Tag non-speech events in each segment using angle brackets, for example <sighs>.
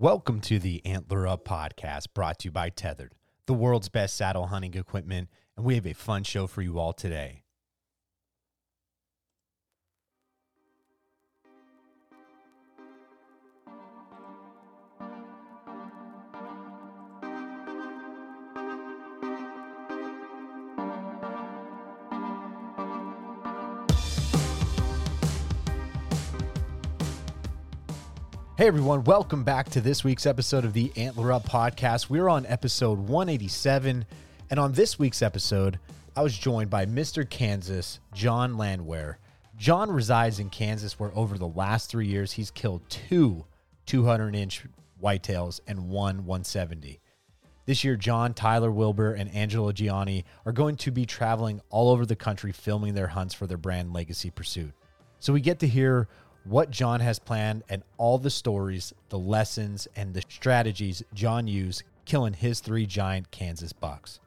Welcome to the Antler Up podcast brought to you by Tethered, the world's best saddle hunting equipment, and we have a fun show for you all today. Hey everyone, welcome back to this week's episode of the Antler Up podcast. We're on episode 187, and on this week's episode, I was joined by Mr. Kansas, Jon Landwehr. Jon resides in Kansas, where over the last three years, he's killed two 200 inch whitetails and one 170. This year, Jon, Tyler Wilbur, and Angelo Giannoi are going to be traveling all over the country filming their hunts for their brand Legacy Pursuit. So we get to hear what Jon has planned and all the stories, the lessons, and the strategies Jon used killing his three giant Kansas bucks.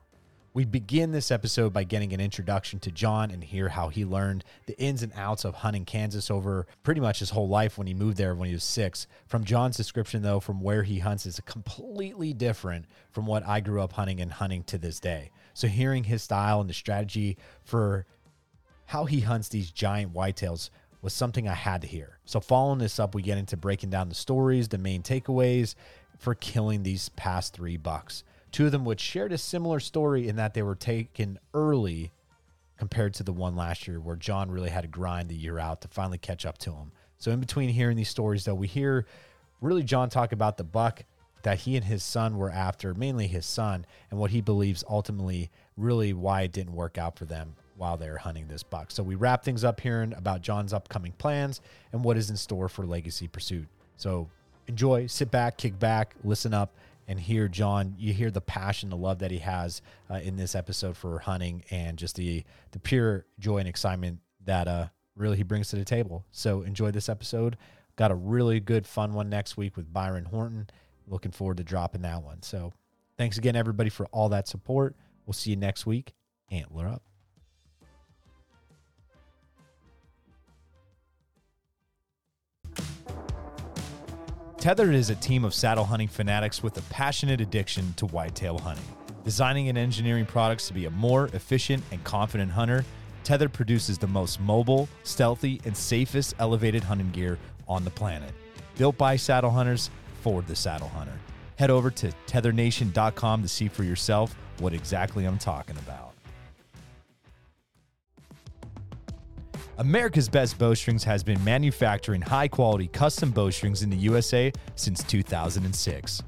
We begin this episode by getting an introduction to Jon and hear how he learned the ins and outs of hunting Kansas over pretty much his whole life when he moved there when he was six. From Jon's description, though, from where he hunts is completely different from what I grew up hunting and hunting to this day. So, hearing his style and the strategy for how he hunts these giant whitetails was something I had to hear. So, following this up, we get into breaking down the stories, the main takeaways for killing these past three bucks. Two of them which shared a similar story in that they were taken early compared to the one last year where Jon really had to grind the year out to finally catch up to him. So, in between hearing these stories, though, we hear really Jon talk about the buck that he and his son were after, mainly his son, and what he believes ultimately really why it didn't work out for them while they're hunting this buck. So we wrap things up hearing about Jon's upcoming plans and what is in store for Legacy Pursuit. So enjoy, sit back, kick back, listen up, and hear Jon. You hear the passion, the love that he has uh, in this episode for hunting, and just the the pure joy and excitement that uh, really he brings to the table. So enjoy this episode. Got a really good, fun one next week with Byron Horton. Looking forward to dropping that one. So thanks again, everybody, for all that support. We'll see you next week. Antler up. Tethered is a team of saddle hunting fanatics with a passionate addiction to whitetail hunting. Designing and engineering products to be a more efficient and confident hunter, Tethered produces the most mobile, stealthy, and safest elevated hunting gear on the planet. Built by saddle hunters for the saddle hunter. Head over to tetherednation.com to see for yourself what exactly I'm talking about. America's Best Bowstrings has been manufacturing high quality custom bowstrings in the USA since 2006.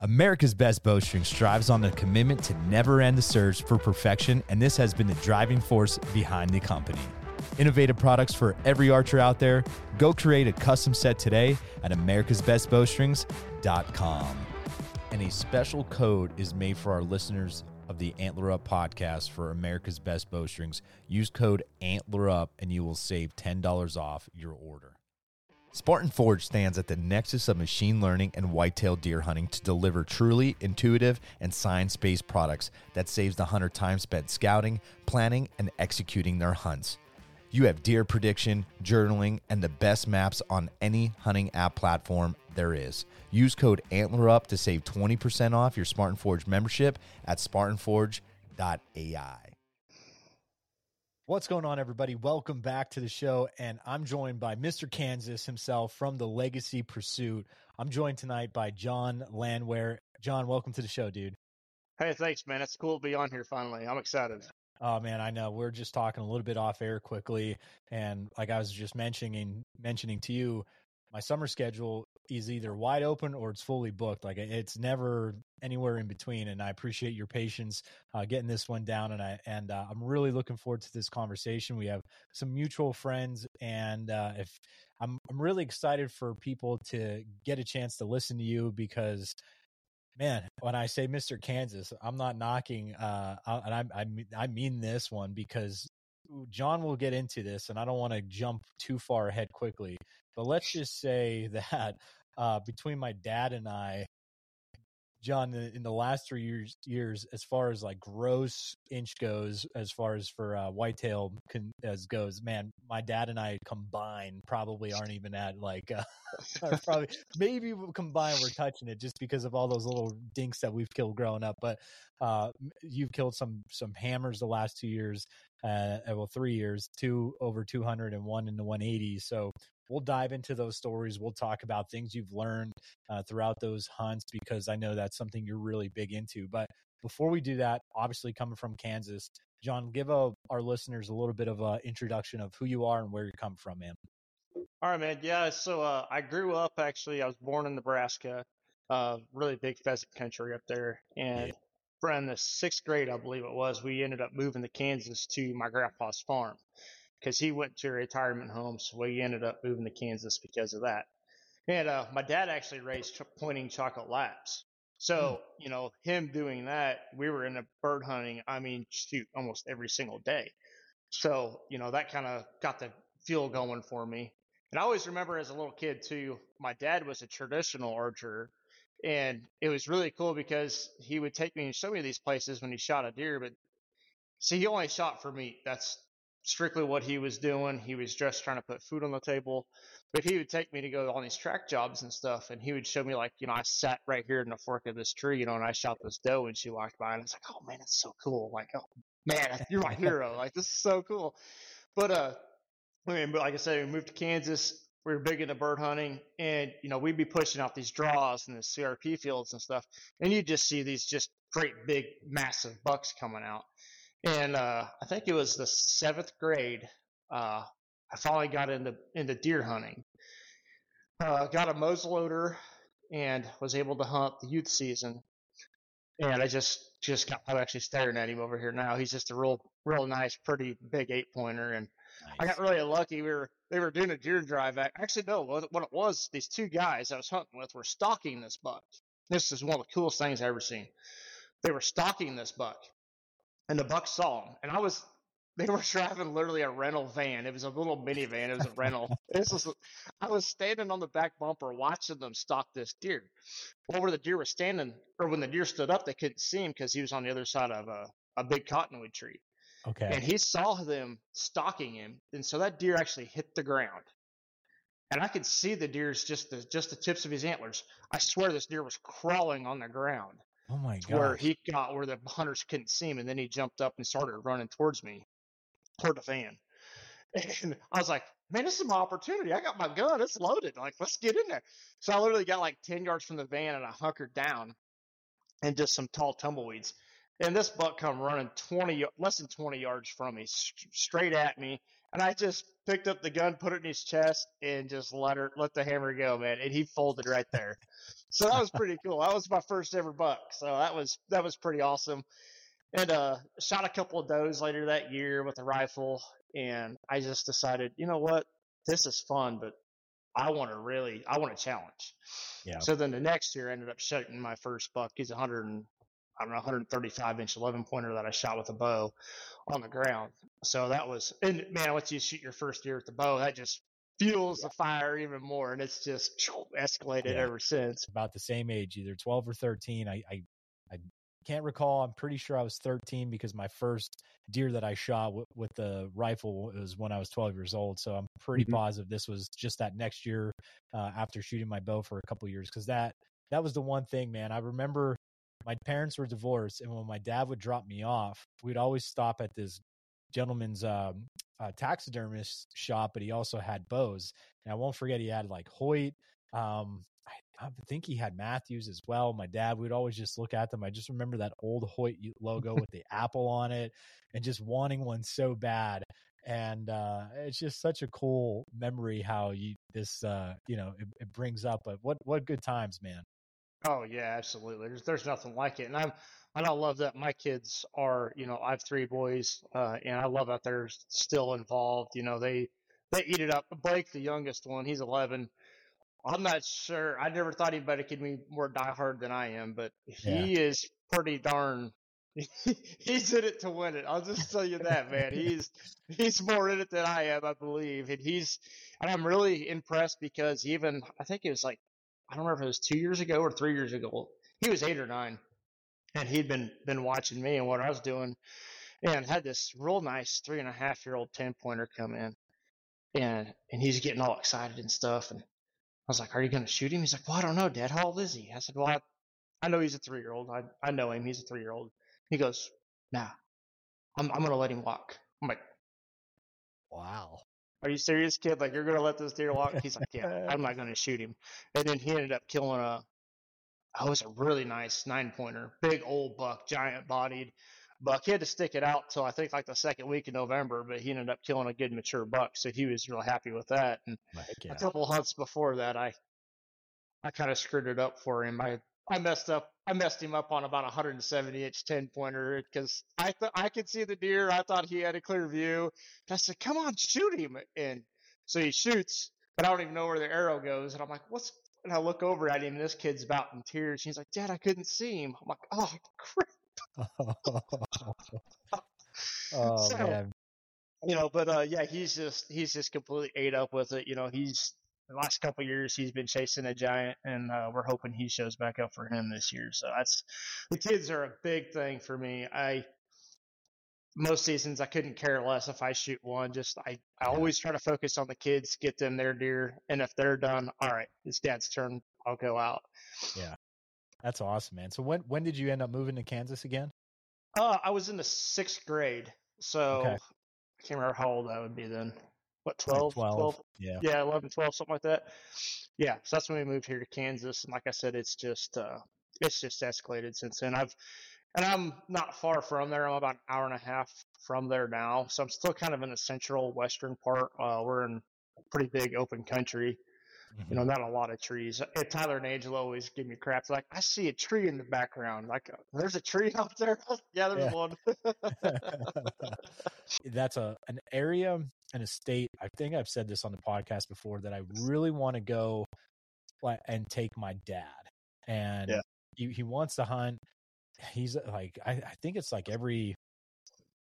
America's Best Bowstring strives on the commitment to never end the search for perfection, and this has been the driving force behind the company. Innovative products for every archer out there. Go create a custom set today at americasbestbowstrings.com. And a special code is made for our listeners of the Antler Up podcast for America's Best Bowstrings. Use code Antler Up and you will save $10 off your order. Spartan Forge stands at the nexus of machine learning and whitetail deer hunting to deliver truly intuitive and science based products that saves the hunter time spent scouting, planning, and executing their hunts. You have deer prediction, journaling, and the best maps on any hunting app platform there is. Use code ANTLERUP to save 20% off your Spartan Forge membership at spartanforge.ai. What's going on, everybody? Welcome back to the show. And I'm joined by Mr. Kansas himself from the Legacy Pursuit. I'm joined tonight by Jon Landwehr. Jon, welcome to the show, dude. Hey, thanks, man. It's cool to be on here finally. I'm excited. Oh man, I know. We're just talking a little bit off air quickly, and like I was just mentioning mentioning to you, my summer schedule is either wide open or it's fully booked. Like it's never anywhere in between. And I appreciate your patience uh, getting this one down. And I and uh, I'm really looking forward to this conversation. We have some mutual friends, and uh, if I'm I'm really excited for people to get a chance to listen to you because man, when I say Mr. Kansas, I'm not knocking, uh, and I, I, I mean this one because Jon will get into this, and I don't want to jump too far ahead quickly. But let's just say <laughs> that uh, between my dad and I, Jon, in the last three years, years as far as like gross inch goes, as far as for uh, whitetail as goes, man, my dad and I combined probably aren't even at like, uh, <laughs> probably maybe combined we're touching it just because of all those little dinks that we've killed growing up. But uh, you've killed some some hammers the last two years, uh, well, three years, two over two hundred and one in the 180. So we'll dive into those stories. We'll talk about things you've learned uh, throughout those hunts because I know that's something you're really big into. But before we do that, obviously coming from Kansas, Jon, give a, uh, our listeners a little bit of an introduction of who you are and where you come from, man. All right, man. Yeah, so uh, I grew up actually. I was born in Nebraska, uh, really big pheasant country up there, and. In the sixth grade, I believe it was, we ended up moving to Kansas to my grandpa's farm because he went to a retirement home. So we ended up moving to Kansas because of that. And uh, my dad actually raised ch- pointing chocolate laps. So, hmm. you know, him doing that, we were in a bird hunting, I mean, shoot, almost every single day. So, you know, that kind of got the fuel going for me. And I always remember as a little kid, too, my dad was a traditional archer. And it was really cool because he would take me and show me these places when he shot a deer. But see, he only shot for meat. That's strictly what he was doing. He was just trying to put food on the table. But he would take me to go on these track jobs and stuff, and he would show me like, you know, I sat right here in the fork of this tree, you know, and I shot this doe, and she walked by, and I was like, oh man, that's so cool. Like, oh man, <laughs> you're my hero. Like, this is so cool. But uh, I mean, but like I said, we moved to Kansas. We were big into bird hunting, and you know, we'd be pushing out these draws and the CRP fields and stuff, and you just see these just great big, massive bucks coming out. And uh, I think it was the seventh grade. Uh, I finally got into into deer hunting. Uh, got a muzzleloader and was able to hunt the youth season. And I just just got I'm actually staring at him over here now. He's just a real real nice, pretty big eight pointer. And nice. I got really lucky. We were they were doing a deer drive. Actually, no, what it was, these two guys I was hunting with were stalking this buck. This is one of the coolest things I've ever seen. They were stalking this buck and the Bucks saw him, and I was. They were driving literally a rental van. It was a little minivan. It was a rental. <laughs> this was. I was standing on the back bumper watching them stalk this deer. Well, where the deer was standing, or when the deer stood up, they couldn't see him because he was on the other side of a, a big cottonwood tree. Okay. And he saw them stalking him, and so that deer actually hit the ground. And I could see the deer's just the just the tips of his antlers. I swear this deer was crawling on the ground. Oh my god! Where he got where the hunters couldn't see him, and then he jumped up and started running towards me, toward the van. <laughs> And I was like, "Man, this is my opportunity. I got my gun. It's loaded. Like, let's get in there." So I literally got like ten yards from the van, and I hunkered down, and just some tall tumbleweeds. And this buck come running twenty, less than twenty yards from me, straight at me, and I just picked up the gun, put it in his chest, and just let her let the hammer go, man. And he folded right there. So that was pretty cool. That was my first ever buck. So that was that was pretty awesome. And uh, shot a couple of does later that year with a rifle, and I just decided, you know what, this is fun, but I want to really, I want to challenge. Yeah. So then the next year, I ended up shooting my first buck. He's 100 and I don't know, 135 inch 11 pointer that I shot with a bow on the ground. So that was, and man, once you shoot your first deer with the bow, that just fuels the fire even more. And it's just escalated yeah. ever since. About the same age, either 12 or 13. I, I, I can't recall. I'm pretty sure I was 13 because my first deer that I shot w- with the rifle was when I was 12 years old. So I'm pretty mm-hmm. positive this was just that next year uh, after shooting my bow for a couple years because that that was the one thing, man. I remember my parents were divorced, and when my dad would drop me off, we'd always stop at this gentleman's um, uh, taxidermist shop, but he also had bows. And I won't forget he had like Hoyt. Um, I, I, think he had Mathews as well. My dad we'd always just look at them. I just remember that old Hoyt logo with the apple on it, and just wanting one so bad. And uh, it's just such a cool memory how you this uh, you know it, it brings up. But what what good times, man. Oh yeah, absolutely. There's there's nothing like it, and I'm and I love that my kids are you know I have three boys, uh, and I love that they're still involved. You know they they eat it up. Blake, the youngest one, he's 11. I'm not sure. I never thought anybody could be more diehard than I am, but yeah. he is pretty darn. <laughs> he's in it to win it. I'll just tell you that, man. He's he's more in it than I am, I believe, and he's and I'm really impressed because even I think it was like I don't remember if it was two years ago or three years ago. he was eight or nine, and he'd been been watching me and what I was doing, and had this real nice three and a half year old ten pointer come in, and and he's getting all excited and stuff, and I was like, "Are you going to shoot him?" He's like, "Well, I don't know, Dad. How old is he?" I said, "Well, I, I know he's a three year old. I I know him. He's a three year old." He goes, "Nah, I'm I'm going to let him walk." I'm like, Wow. are you serious, kid? Like you're gonna let this deer walk? He's like, yeah, I'm not gonna shoot him. And then he ended up killing a, oh, it was a really nice nine pointer, big old buck, giant bodied buck. He had to stick it out till I think like the second week in November, but he ended up killing a good mature buck, so he was real happy with that. And yeah. a couple hunts before that, I, I kind of screwed it up for him. I I messed up. I messed him up on about a 170 inch 10 pointer because I thought I could see the deer. I thought he had a clear view. I said, "Come on, shoot him!" And so he shoots, but I don't even know where the arrow goes. And I'm like, "What's?" And I look over at him, and this kid's about in tears. He's like, "Dad, I couldn't see him." I'm like, "Oh crap!" <laughs> oh <laughs> So- man. You know, but uh, yeah, he's just he's just completely ate up with it. You know, he's the last couple of years he's been chasing a giant, and uh, we're hoping he shows back up for him this year. So that's the kids are a big thing for me. I most seasons I couldn't care less if I shoot one. Just I, I always try to focus on the kids, get them their deer, and if they're done, all right, it's dad's turn. I'll go out. Yeah, that's awesome, man. So when when did you end up moving to Kansas again? Uh, I was in the sixth grade, so Okay. I can't remember how old I would be then. What Like 12, 12. 12 Yeah. yeah 11 12 something like that yeah so that's when we moved here to kansas and like i said it's just uh it's just escalated since then i've and i'm not far from there i'm about an hour and a half from there now so i'm still kind of in the central western part uh we're in pretty big open country Mhm. you know not a lot of trees Uh, tyler and Angelo always give me crap They're like i see a tree in the background like there's a tree out there <laughs> yeah there's Yeah. one <laughs> <laughs> That's a an area and a state. I think I've said this on the podcast before that I really want to go and take my dad. And Yeah. he, he wants to hunt. He's uh, like, I, I think it's like every,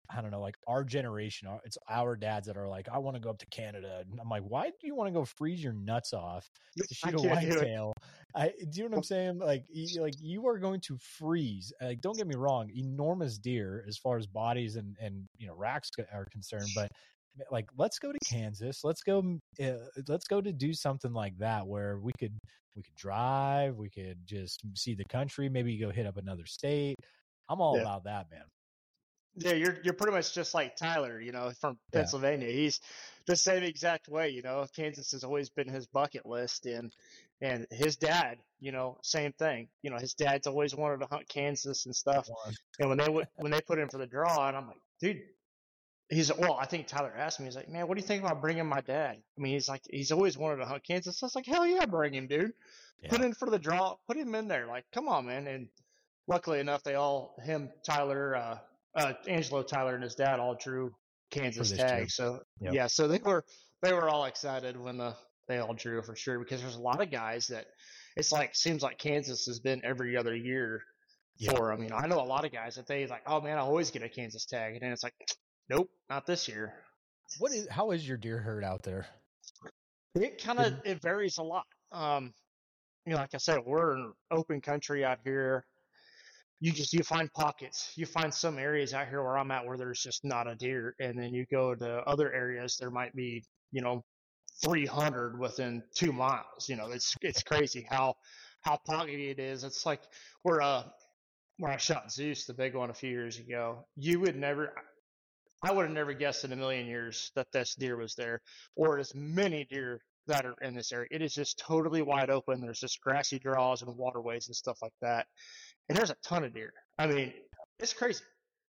I don't know, like our generation, it's our dads that are like, I want to go up to Canada. And I'm like, why do you want to go freeze your nuts off <laughs> to shoot a can't do it. whitetail? I do you know what I'm saying? Like, you, like you are going to freeze. Like, don't get me wrong, enormous deer as far as bodies and and you know racks are concerned, but like let's go to Kansas. Let's go. Uh, let's go to do something like that where we could we could drive. We could just see the country. Maybe go hit up another state. I'm all Yeah. about that, man. Yeah, you're you're pretty much just like Tyler, you know, from Yeah. Pennsylvania. He's the same exact way, you know. Kansas has always been his bucket list, and and his dad, you know, same thing. You know, his dad's always wanted to hunt Kansas and stuff. And when they would when they put in for the draw, and I'm like, dude, he's well. I think Tyler asked me, he's like, man, what do you think about bringing my dad? I mean, he's like, he's always wanted to hunt Kansas. So I was like, hell yeah, bring him, dude. Put Yeah. in for the draw, put him in there. Like, come on, man. And luckily enough, they all him, Tyler, uh, uh, Angelo, Tyler, and his dad all drew Kansas this tag. trip. So Yep. yeah, so they were they were all excited when the they all drew for sure because there's a lot of guys that it's like seems like Kansas has been every other year Yeah. for them. You know, I know a lot of guys that they like, oh man, I always get a Kansas tag, and then it's like, nope, not this year. What is how is your deer herd out there? It kind of it varies a lot. Um, you know, like I said, we're in open country out here. You just you find pockets. You find some areas out here where I'm at where there's just not a deer, and then you go to other areas there might be you know 300 within two miles. You know, it's it's crazy how how pockety it is. It's like where uh where I shot Zeus, the big one, a few years ago. You would never. I would have never guessed in a million years that this deer was there, or as many deer that are in this area. It is just totally wide open. There's just grassy draws and waterways and stuff like that. And there's a ton of deer. I mean, it's crazy.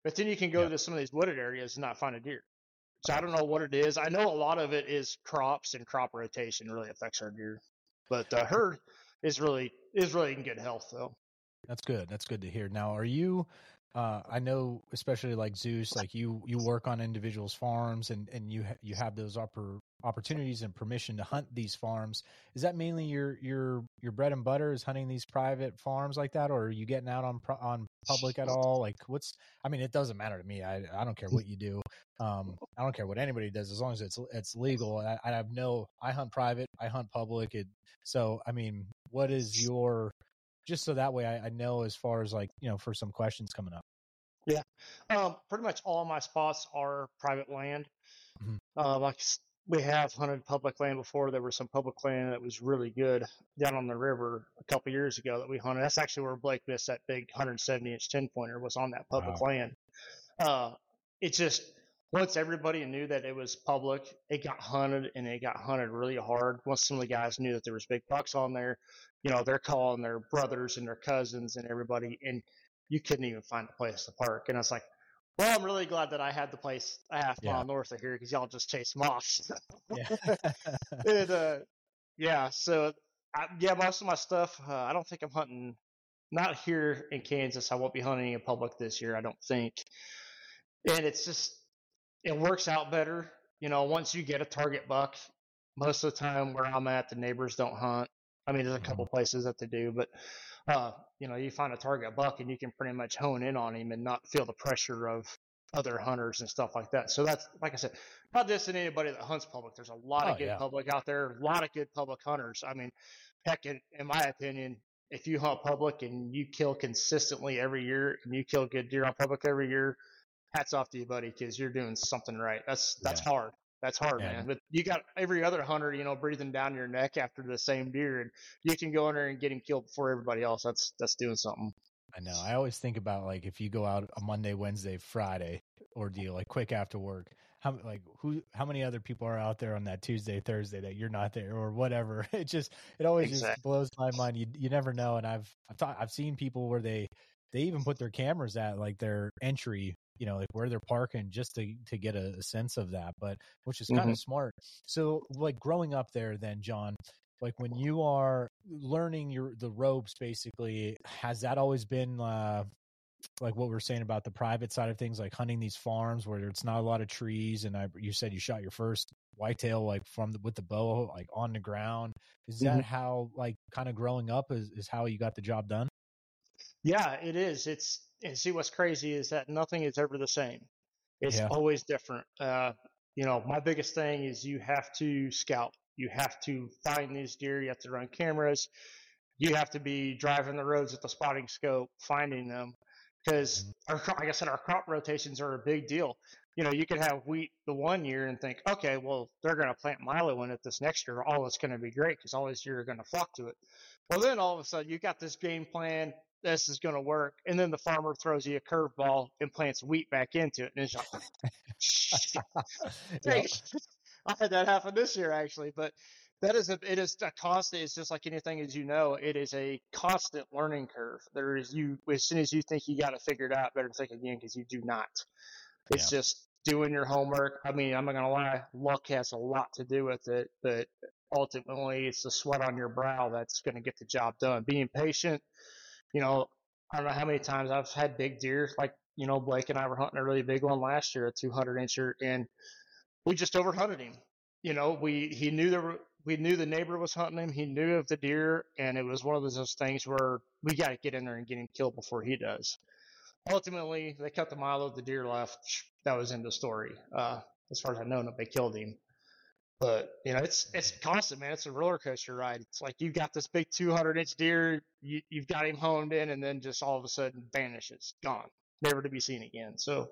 But then you can go Yeah. to some of these wooded areas and not find a deer. So I don't know what it is. I know a lot of it is crops and crop rotation really affects our deer. But the uh, <laughs> herd is really is really in good health though. That's good. That's good to hear. Now, are you? Uh, I know, especially like Zeus, like you, you work on individuals' farms, and and you ha- you have those upper opportunities and permission to hunt these farms. Is that mainly your your your bread and butter? Is hunting these private farms like that, or are you getting out on on public at all? Like, what's? I mean, it doesn't matter to me. I I don't care what you do. Um, I don't care what anybody does as long as it's it's legal. I, I have no. I hunt private. I hunt public. It. So I mean, what is your just so that way I, I know as far as like you know for some questions coming up. Yeah, um, pretty much all my spots are private land. Mhm. Uh, like we have hunted public land before. There was some public land that was really good down on the river a couple years ago that we hunted. That's actually where Blake missed that big 170 inch 10 pointer was on that public Wow. land. Uh, it just once everybody knew that it was public, it got hunted and it got hunted really hard. Once some of the guys knew that there was big bucks on there, you know, they're calling their brothers and their cousins and everybody, and you couldn't even find a place to park. And I was like, well, I'm really glad that I had the place a half Yeah. mile north of here because y'all just chase them off. <laughs> Yeah. and, uh, <laughs> yeah, so I, yeah, most of my stuff, uh, I don't think I'm hunting. Not here in Kansas. I won't be hunting in public this year. I don't think. And it's just it works out better. You know, once you get a target buck, most of the time where I'm at, the neighbors don't hunt. I mean, there's a couple places that they do, but uh, you know, you find a target buck and you can pretty much hone in on him and not feel the pressure of other hunters and stuff like that. So that's like I said, not dissing anybody that hunts public. There's a lot Oh, of good yeah. public out there, a lot of good public hunters. I mean, heck, in, in my opinion, if you hunt public and you kill consistently every year and you kill good deer on public every year, hats off to you, buddy, because you're doing something right. That's that's Yeah. hard. That's hard, Yeah. man. But you got every other hunter, you know, breathing down your neck after the same deer, and you can go in there and get him killed before everybody else. That's that's doing something. I know. I always think about like if you go out a Monday, Wednesday, Friday ordeal, like quick after work. How like who? How many other people are out there on that Tuesday, Thursday that you're not there or whatever? <laughs> It just it always just blows my mind. You you never know. And I've I've thought I've seen people where they they even put their cameras at like their entry, you know, like where they're parking just to to get a, a sense of that. But which is kind of smart. So like growing up there, then Jon, like when you are learning your the ropes basically has that always been uh like what we are saying about the private side of things like hunting these farms where it's not a lot of trees and I, you said you shot your first whitetail like from the, with the bow like on the ground is that Mhm. how like kind of growing up is, is how you got the job done Yeah, it is. It's and see what's crazy is that nothing is ever the same. It's Yeah. always different. Uh, you know, my biggest thing is you have to scout. You have to find these deer. You have to run cameras. You have to be driving the roads with the spotting scope, finding them. Because our, like I said, our crop rotations are a big deal. You know, you can have wheat the one year and think, okay, well, they're going to plant milo in it this next year. All it's going to be great because all these deer are going to flock to it. Well, then all of a sudden you got this game plan. This is going to work, and then the farmer throws you a curveball and plants wheat back into it, and it's like. <laughs> Yeah. <laughs> I had that happen this year actually, but that is a it is a constant. It's just like anything, as you know, it is a constant learning curve. There is you as soon as you think you got it figured out, better think again because you do not. It's just doing your homework. I mean, I'm not gonna lie, luck has a lot to do with it, but ultimately, it's the sweat on your brow that's going to get the job done. Being patient, you know, I don't know how many times I've had big deer, like, you know, Blake and I were hunting a really big one last year, a 200 incher, and we just overhunted him. You know, we, he knew there were, we knew the neighbor was hunting him. He knew of the deer, and it was one of those things where we got to get in there and get him killed before he does. Ultimately, they cut the mile of the deer left. That was in the story. Uh, as far as I know, nobody killed him. But you know, it's it's constant, man. It's a roller coaster ride. It's like you've got this big 200 inch deer, you, you've got him honed in, and then just all of a sudden vanishes, gone, never to be seen again. So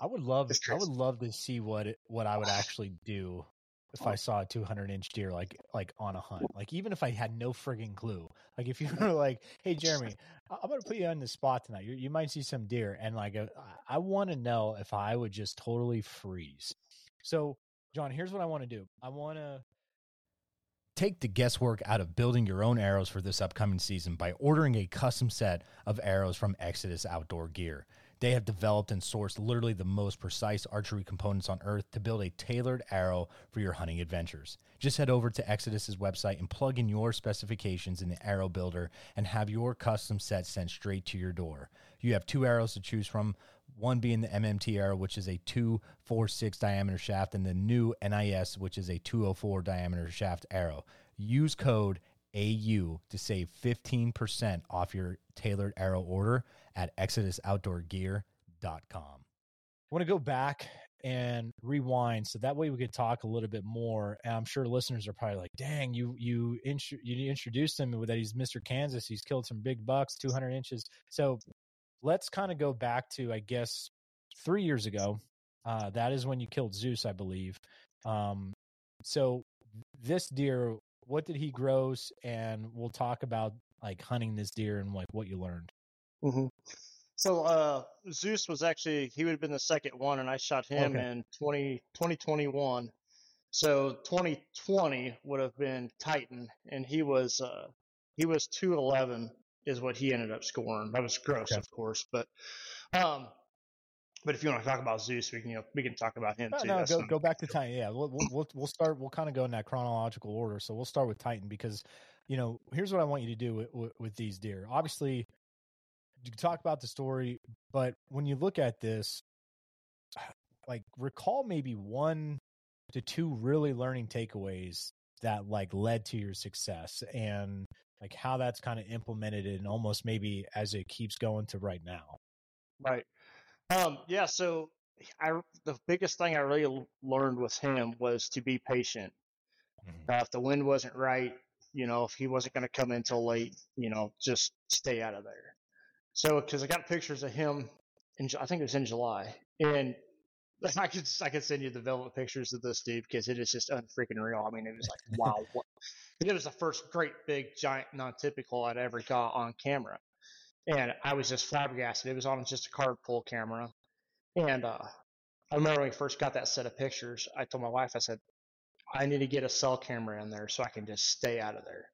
I would love I would love to see what it, what I would <sighs> actually do if I saw a 200 inch deer like like on a hunt. Like even if I had no frigging clue. Like if you <laughs> were like, "Hey Jeremy, I'm going to put you on the spot tonight. You, you might see some deer." And like uh, I want to know if I would just totally freeze. So, Jon, here's what I want to do. I want to Take the guesswork out of building your own arrows for this upcoming season by ordering a custom set of arrows from Exodus Outdoor Gear. They have developed and sourced literally the most precise archery components on earth to build a tailored arrow for your hunting adventures. Just head over to Exodus's website and plug in your specifications in the arrow builder and have your custom set sent straight to your door. You have two arrows to choose from, one being the MMT arrow, which is a 246 diameter shaft, and the new NIS, which is a 204 diameter shaft arrow. Use code AU to save 15% off your tailored arrow order at ExodusOutdoorGear.com. I want to go back and rewind so that way we could talk a little bit more. And I'm sure listeners are probably like, "Dang, you you intro- you introduced him that he's Mr. Kansas. He's killed some big bucks, 200 inches." So let's kind of go back to I guess three years ago. Uh, that is when you killed Zeus, I believe. Um, so this deer, what did he gross? And we'll talk about like hunting this deer and like what you learned. Mm-hmm. So uh, Zeus was actually he would have been the second one, and I shot him Okay. in 20, 2021. So 2020 would have been Titan, and he was uh, he was 211 is what he ended up scoring. That was gross, Okay. of course, but um, but if you want to talk about Zeus, we can you know we can talk about him No, too. no, That's go go back to Titan. Yeah, we'll we'll we'll, start. We'll kind of go in that chronological order. So we'll start with Titan because, you know, here's what I want you to do with, with, with these deer. Obviously, you can talk about the story, but when you look at this, <sighs> like recall maybe one to two really learning takeaways that like led to your success and like how that's kind of implemented and almost maybe as it keeps going to right now. Right. Um, yeah. So I the biggest thing I really learned with him was to be patient. Uh, if the wind wasn't right, you know, if he wasn't going to come in till late, you know, just stay out of there. So, because I got pictures of him, in, I think it was in July, and <laughs> I could I could send you the velvet pictures of this dude because it is just unfreaking real. I mean, it was like <laughs> wow, what? It was the first great big giant non-typical I'd ever got on camera, and I was just flabbergasted. It was on just a card pull camera, and uh, I remember when we first got that set of pictures. I told my wife, I said, I need to get a cell camera in there so I can just stay out of there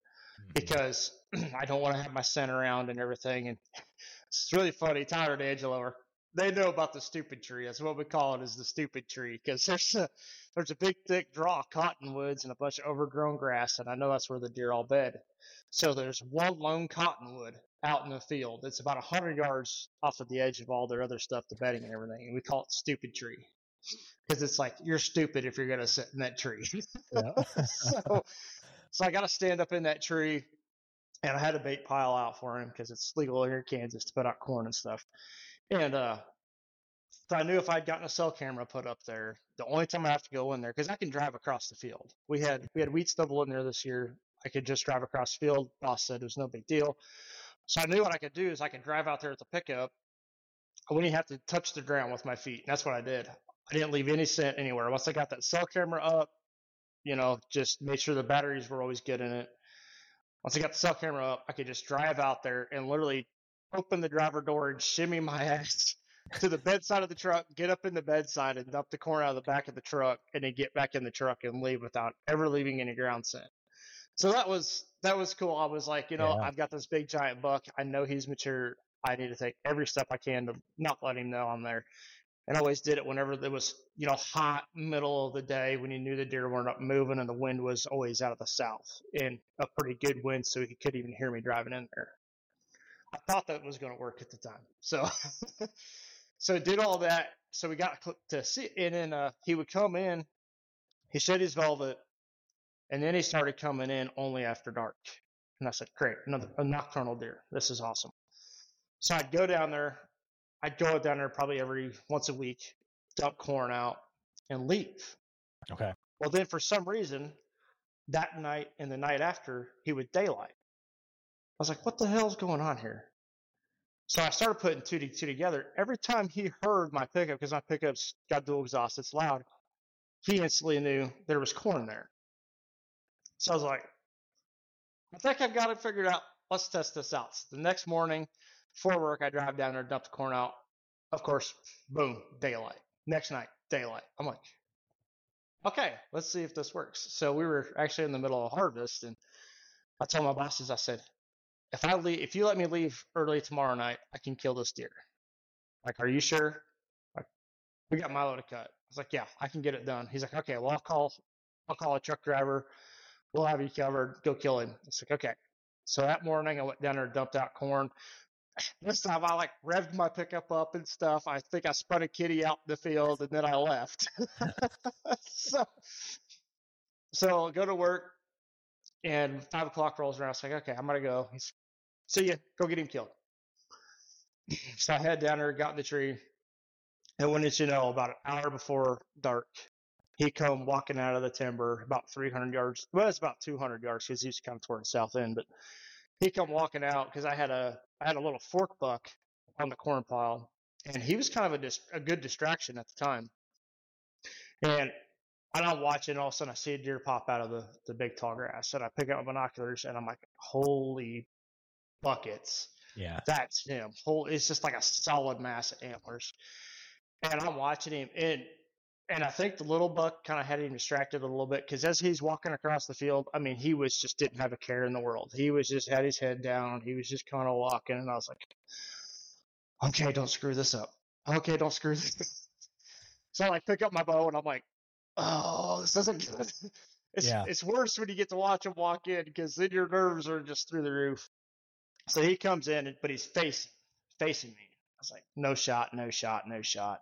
because <clears throat> I don't want to have my scent around and everything. And <laughs> it's really funny. Tyler and Angelo are they know about the stupid tree. That's what we call it is the stupid tree because there's a there's a big thick draw of cottonwoods and a bunch of overgrown grass, and I know that's where the deer all bed. So there's one lone cottonwood out in the field. It's about a hundred yards off of the edge of all their other stuff, the bedding and everything, and we call it stupid tree because it's like you're stupid if you're gonna sit in that tree. <laughs> Yeah. so, so I got to stand up in that tree, and I had a bait pile out for him because it's legal here in Kansas to put out corn and stuff. And uh, so I knew if I'd gotten a cell camera put up there, the only time I have to go in there because I can drive across the field. We had we had wheat stubble in there this year. I could just drive across the field. Boss said it was no big deal. So I knew what I could do is I could drive out there with the pickup. I wouldn't have to touch the ground with my feet. And that's what I did. I didn't leave any scent anywhere. Once I got that cell camera up, you know, just made sure the batteries were always good in it. Once I got the cell camera up, I could just drive out there and literally open the driver door and shimmy my <laughs> ass to the bedside of the truck, get up in the bedside and dump the corn out of the back of the truck, and then get back in the truck and leave without ever leaving any ground scent. So that was that was cool. I was like, you know, Yeah. I've got this big giant buck. I know he's mature. I need to take every step I can to not let him know I'm there. And I always did it whenever it was, you know, hot middle of the day when you knew the deer weren't up moving I thought that was going to work at the time, so <laughs> so did all that. So we got to see, and then uh, he would come in. He shed his velvet, and then he started coming in only after dark. And I said, "Great, another a nocturnal deer. This is awesome." So I'd go down there. I'd go down there probably every once a week, dump corn out, and leave. Okay. Well, then for some reason, that night and the night after, he would daylight. I was like, what the hell's going on here? So I started putting two two together. Every time he heard my pickup, because my pickup's got dual exhaust, it's loud, he instantly knew there was corn there. So I was like, I think I've got it figured out. Let's test this out. So the next morning, before work, I drive down there, dump the corn out. Of course, boom, daylight. Next night, daylight. I'm like, okay, let's see if this works. So we were actually in the middle of harvest, and I told my bosses, I said, if I leave, if you let me leave early tomorrow night, I can kill this deer. Like, are you sure? Like, we got Milo to cut. I was like, yeah, I can get it done. He's like, okay, well, I'll call, I'll call a truck driver. We'll have you covered. Go kill him. It's like, okay. So that morning, I went down there, dumped out corn. <sighs> This time, I like revved my pickup up and stuff. I think I spun a kitty out in the field, and then I left. <laughs> so, so go to work, and five o'clock rolls around. I was like, okay, I'm gonna go. He's, see ya. Go get him killed. <laughs> so I head down there, got in the tree, And when did you know? About an hour before dark, he come walking out of the timber about 300 yards. Well, it's about 200 yards because he's come toward the south end. But he come walking out because I had a I had a little fork buck on the corn pile, and he was kind of a dis- a good distraction at the time. And and I'm watching, all of a sudden I see a deer pop out of the, the big tall grass, and I pick up my binoculars, and I'm like, holy buckets. Yeah. That's him. Whole, it's just like a solid mass of antlers. And I'm watching him, and and I think the little buck kind of had him distracted a little bit because as he's walking across the field, I mean, he was just didn't have a care in the world. He was just had his head down. He was just kind of walking, and I was like, okay, don't screw this up. Okay, don't screw this. Up. <laughs> so I like pick up my bow, and I'm like, oh, this isn't good. <laughs> It's Yeah. it's worse when you get to watch him walk in because then your nerves are just through the roof. So he comes in, but he's facing facing me. I was like, no shot, no shot, no shot.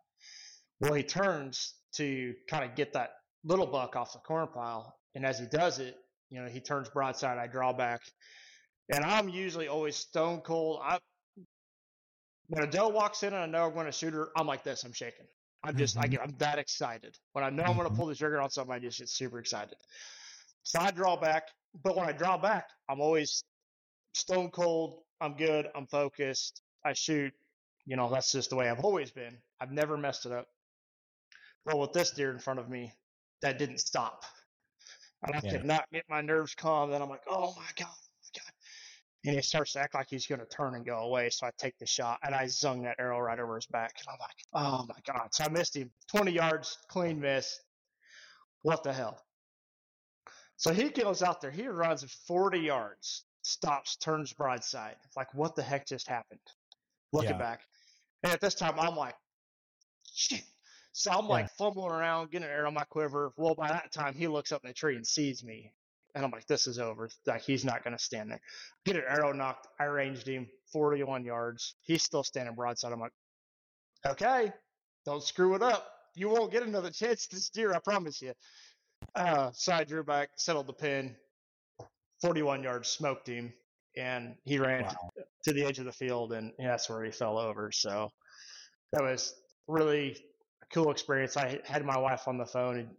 Well, he turns to kind of get that little buck off the corn pile, and as he does it, you know, he turns broadside. I draw back, and I'm usually always stone cold. I when a doe walks in and I know I'm going to shoot her, I'm like this. I'm shaking. I'm just, I Mhm. get, I'm that excited. When I know I'm going to Mhm. pull the trigger on something, I just get super excited. So I draw back, but when I draw back, I'm always stone cold. I'm good. I'm focused. I shoot. You know, that's just the way I've always been. I've never messed it up. Well, with this deer in front of me, that didn't stop. And I Yeah. could not get my nerves calm. Then I'm like, oh my God. And he starts to act like he's going to turn and go away. So I take the shot and I zung that arrow right over his back. And I'm like, oh my God. So I missed him 20 yards, clean miss. What the hell? So he goes out there. He runs 40 yards, stops, turns broadside. Like, what the heck just happened? Looking Yeah. back. And at this time, I'm like, shit. So I'm Yeah. like fumbling around, getting an arrow on my quiver. Well, by that time, he looks up in the tree and sees me. And I'm like, this is over. Like, he's not going to stand there. Get an arrow nocked. I ranged him 41 yards. He's still standing broadside. I'm like, okay, don't screw it up. You won't get another chance to steer, I promise you. Uh, so I drew back, settled the pin, 41 yards, smoked him, and he ran Wow. to, to the edge of the field, and that's where he fell over. So that was really a cool experience. I had my wife on the phone, and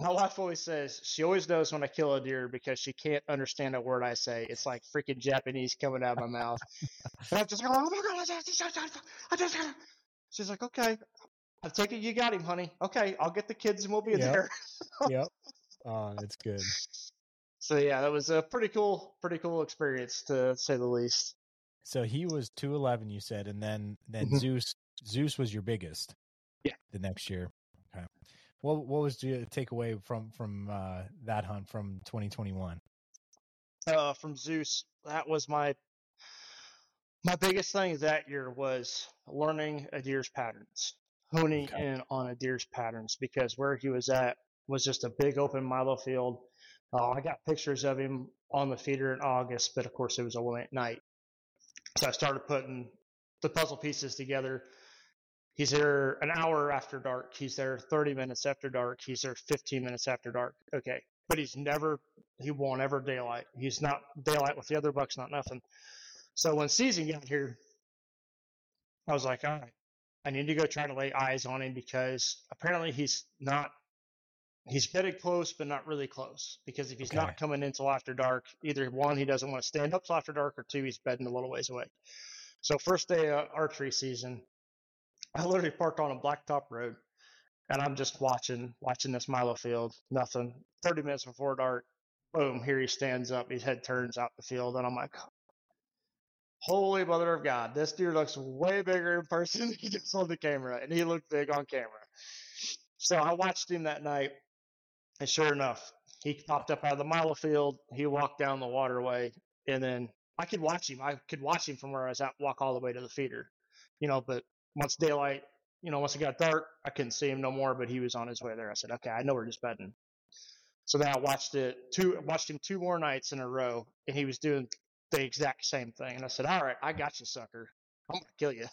my wife always says she always knows when I kill a deer because she can't understand a word I say. It's like freaking Japanese coming out of my mouth. And I'm just like, oh my god, I just, I just, I just, she's like, okay, I take it you got him, honey. Okay, I'll get the kids and we'll be Yep. there. yep. Oh, that's good. <laughs> So yeah, that was a pretty cool, pretty cool experience to say the least. So he was two eleven, you said, and then then Mhm. Zeus Zeus was your biggest. Yeah. The next year. What what was your takeaway from from uh, that hunt from twenty twenty one? uh, from Zeus. That was my my biggest thing that year was learning a deer's patterns, honing Okay. in on a deer's patterns because where he was at was just a big open milo field. Uh, I got pictures of him on the feeder in August, but of course it was a late night. So I started putting the puzzle pieces together. He's there an hour after dark. He's there 30 minutes after dark. He's there 15 minutes after dark. Okay. But he's never, he won't ever daylight. He's not daylight with the other bucks, not nothing. So when season got here, I was like, all right, I need to go try to lay eyes on him because apparently he's not, he's getting close, but not really close. Because if he's Okay. not coming in till after dark, either one, he doesn't want to stand up till after dark, or two, he's bedding a little ways away. So first day of archery season, I literally parked on a blacktop road, and I'm just watching watching this Milo field. Nothing. Thirty minutes before dark, boom! Here he stands up. His head turns out the field, and I'm like, "Holy Mother of God! This deer looks way bigger in person than he does on the camera, and he looked big on camera." So I watched him that night, and sure enough, he popped up out of the Milo field. He walked down the waterway, and then I could watch him. I could watch him from where I was at, walk all the way to the feeder, you know. But once daylight, you know, once it got dark, I couldn't see him no more. But he was on his way there. I said, okay, I know we're just bedding. So then I watched it two, watched him two more nights in a row, and he was doing the exact same thing. And I said, all right, I got you, sucker. I'm gonna kill you.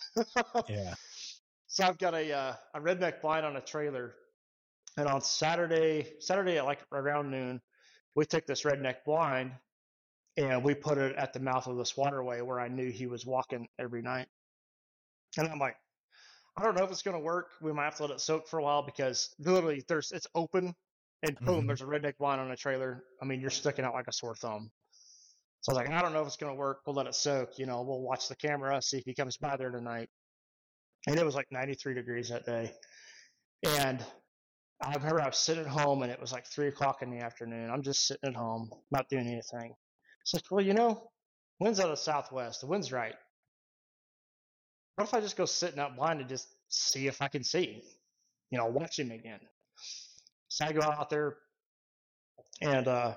Yeah. <laughs> So I've got a uh, a redneck blind on a trailer, and on Saturday Saturday at like around noon, we took this redneck blind, and we put it at the mouth of this waterway where I knew he was walking every night. And I'm like, I don't know if it's going to work. We might have to let it soak for a while because literally there's it's open and boom, Mhm. there's a redneck blind on a trailer. I mean, you're sticking out like a sore thumb. So I was like, I don't know if it's going to work. We'll let it soak. You know, we'll watch the camera, see if he comes by there tonight. And it was like 93 degrees that day. And I remember I was sitting at home and it was like three o'clock in the afternoon. I'm just sitting at home, not doing anything. It's like, well, you know, wind's out of the southwest. The wind's right. What if I just go sitting out blind and just see if I can see, you know, watch him again? So I go out there and uh,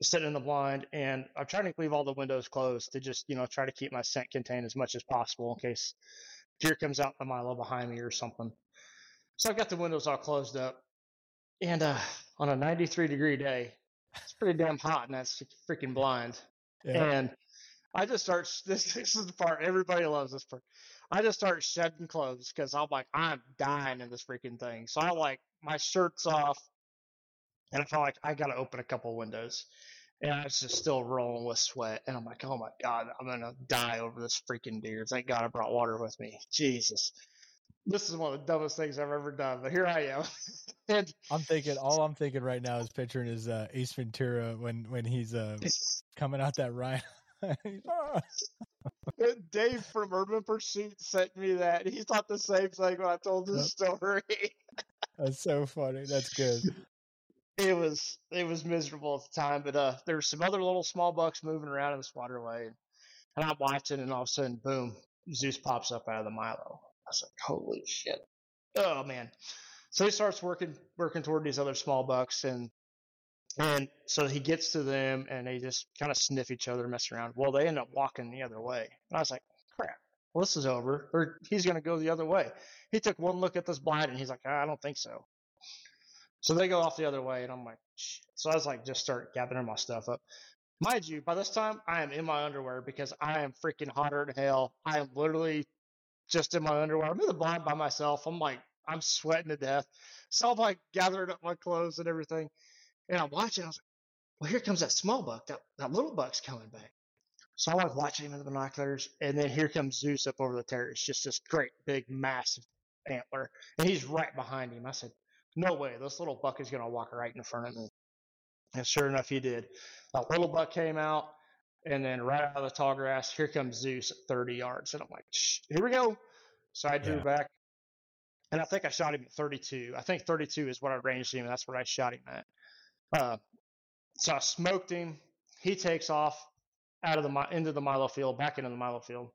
sitting in the blind, and I'm trying to leave all the windows closed to just, you know, try to keep my scent contained as much as possible in case deer comes out a milo behind me or something. So I've got the windows all closed up, and uh, on a 93 degree day, it's pretty damn hot, and that's freaking blind. Yeah. And I just start. <laughs> This this is the part everybody loves. This part. I just start shedding clothes because I'm like I'm dying in this freaking thing. So I like my shirt's off, and I felt like I got to open a couple windows, and I was just still rolling with sweat. And I'm like, oh my god, I'm gonna die over this freaking deer. Thank God I brought water with me. Jesus, this is one of the dumbest things I've ever done. But here I am, <laughs> and I'm thinking all I'm thinking right now is picturing is uh, Ace Ventura when when he's uh, <laughs> coming out that rhino. <laughs> <laughs> Dave from Urban Pursuit sent me that. He thought the same thing when I told this story. That's so funny. That's good. <laughs> it was it was miserable at the time, but uh, there were some other little small bucks moving around in this waterway, and I'm watching, and all of a sudden, boom, Zeus pops up out of the Milo. I was like, holy shit! Oh man! So he starts working working toward these other small bucks, and and so he gets to them, and they just kind of sniff each other, mess around. Well, they end up walking the other way, and I was like, crap! Well, this is over, or he's gonna go the other way. He took one look at this blind, and he's like, I don't think so. So they go off the other way, and I'm like, Shit. so I was like, just start gathering my stuff up. Mind you, by this time, I am in my underwear because I am freaking hotter than hell. I am literally just in my underwear. I'm in the blind by myself. I'm like, I'm sweating to death. So I'm like gathering up my clothes and everything. And I'm watching. I was like, well, here comes that small buck. That, that little buck's coming back. So I'm like watching him in the binoculars. And then here comes Zeus up over the terrace. Just this great, big, massive antler. And he's right behind him. I said, no way. This little buck is going to walk right in front of me. And sure enough, he did. A little buck came out, and then right out of the tall grass, here comes Zeus at 30 yards. And I'm like, Shh, here we go. So I drew Yeah. back, and I think I shot him at 32. I think 32 is what I ranged him, and that's what I shot him at. Uh, so I smoked him. He takes off out of the into the Milo field, back into the Milo field,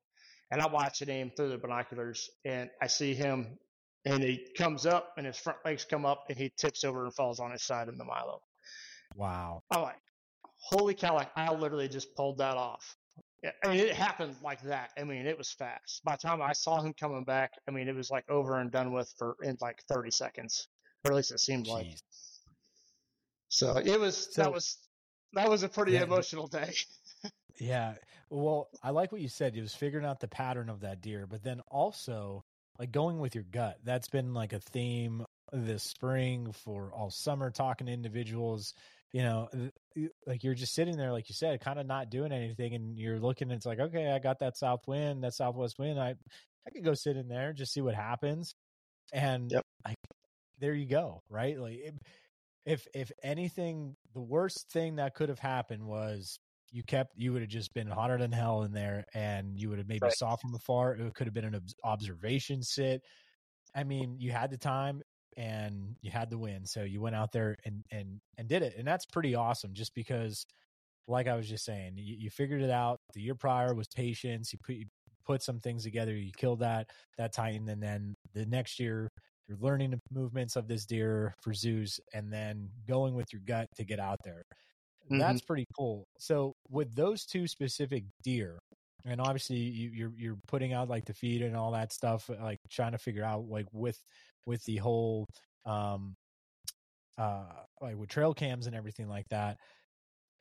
and I'm watching him through the binoculars, and I see him, and he comes up, and his front legs come up, and he tips over and falls on his side in the Milo. Wow. I'm like, holy cow! Like I literally just pulled that off. I mean, it happened like that. I mean, it was fast. By the time I saw him coming back, I mean, it was like over and done with for in like 30 seconds, or at least it seemed like. So it was So- that was that was a pretty Yeah, emotional day. <laughs> Yeah. Well, I like what you said. It was figuring out the pattern of that deer, but then also like going with your gut. That's been like a theme this spring for all summer talking to individuals. You know, like you're just sitting there, like you said, kind of not doing anything, and you're looking. And it's like, okay, I got that south wind, that southwest wind. I I could go sit in there just see what happens. And Yep. like, there you go, right? Like, it, if if anything, the worst thing that could have happened was you kept you would have just been hotter than hell in there and you would have maybe Right. saw from afar it could have been an observation sit i mean you had the time and you had the win so you went out there and and and did it and that's pretty awesome just because like i was just saying you, you figured it out the year prior was patience you put you put some things together you killed that that titan and then the next year you're learning the movements of this deer for Zeus and then going with your gut to get out there that's pretty cool. So with those two specific deer, and obviously you, you're you're putting out like the feed and all that stuff, like trying to figure out like with with the whole um uh like with trail cams and everything like that.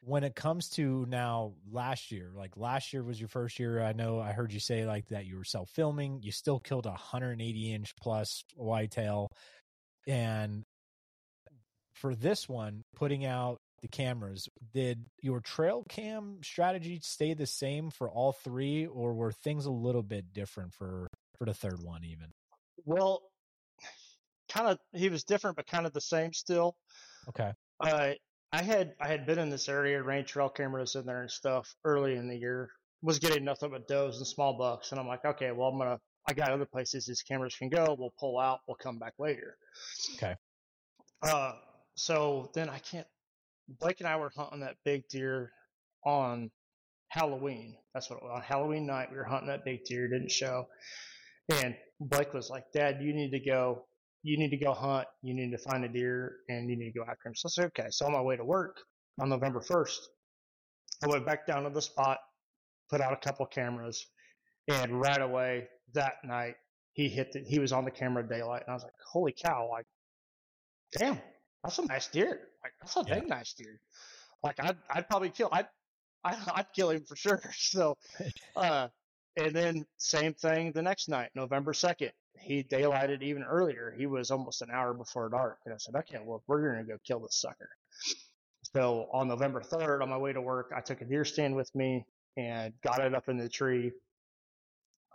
When it comes to now last year, like last year was your first year. I know I heard you say like that you were self filming. You still killed a 180 inch plus whitetail, and for this one, putting out the cameras, did your trail cam strategy stay the same for all three, or were things a little bit different for for the third one even? Well, kind of he was different, but kind of the same still. Okay. Uh, I had I had been in this area, range trail cameras in there and stuff early in the year. Was getting nothing but does and small bucks, and I'm like, okay, well I'm gonna I got other places these cameras can go. We'll pull out. We'll come back later. Okay. Uh, so then I can't. Blake and I were hunting that big deer on Halloween. That's what on Halloween night we were hunting that big deer. Didn't show, and Blake was like, "Dad, you need to go. You need to go hunt. You need to find a deer, and you need to go after him." So I said, "Okay." So on my way to work on November first, I went back down to the spot, put out a couple cameras, and right away that night he hit the, he was on the camera daylight, and I was like, "Holy cow!" Like, damn, that's a nice deer. Like that's a Yeah. dang nice deer. Like I'd I'd probably kill I'd I'd, <laughs> I'd kill him for sure. <laughs> So, <laughs> uh, and then same thing the next night, November second. He daylighted even earlier. He was almost an hour before dark, and I said, "Okay, well, we're gonna go kill this sucker." So on November third, on my way to work, I took a deer stand with me and got it up in the tree.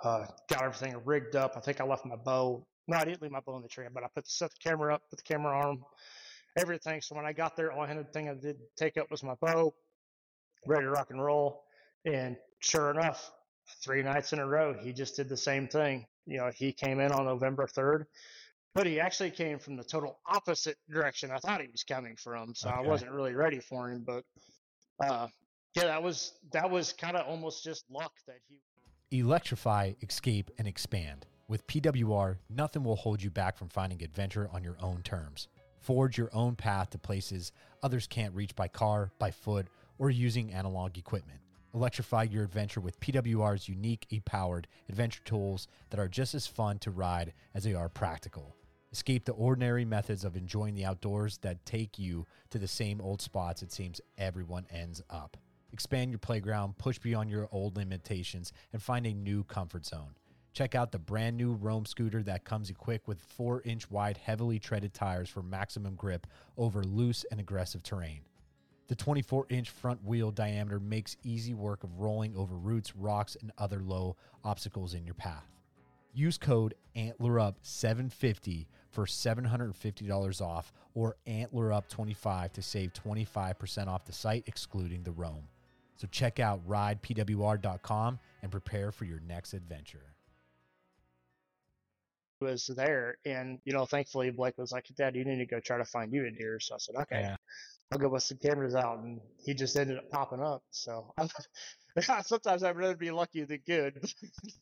Uh, got everything rigged up. I think I left my bow. No, I didn't leave my bow in the tree, but I put the, set the camera up, put the camera on, everything. So when I got there, all I only thing I did take up was my bow, ready to rock and roll. And sure enough, three nights in a row, he just did the same thing. You know, he came in on November 3rd, but he actually came from the total opposite direction I thought he was coming from. So I wasn't really ready for him. But uh, yeah, that was that was kind of almost just luck that he. Electrify, escape, and expand. With PWR, nothing will hold you back from finding adventure on your own terms. Forge your own path to places others can't reach by car, by foot, or using analog equipment. Electrify your adventure with PWR's unique e powered adventure tools that are just as fun to ride as they are practical. Escape the ordinary methods of enjoying the outdoors that take you to the same old spots it seems everyone ends up. Expand your playground, push beyond your old limitations, and find a new comfort zone. Check out the brand new Roam scooter that comes equipped with 4 inch wide, heavily treaded tires for maximum grip over loose and aggressive terrain. The 24 inch front wheel diameter makes easy work of rolling over roots, rocks, and other low obstacles in your path. Use code AntlerUp750 for $750 off or AntlerUp25 to save 25% off the site, excluding the Roam. So check out ridepwr.com and prepare for your next adventure. Was there. And, you know, thankfully Blake was like, Dad, you need to go try to find you a deer. So I said, okay, Yeah. I'll go with some cameras out. And he just ended up popping up. So <laughs> sometimes I'd rather be lucky than good.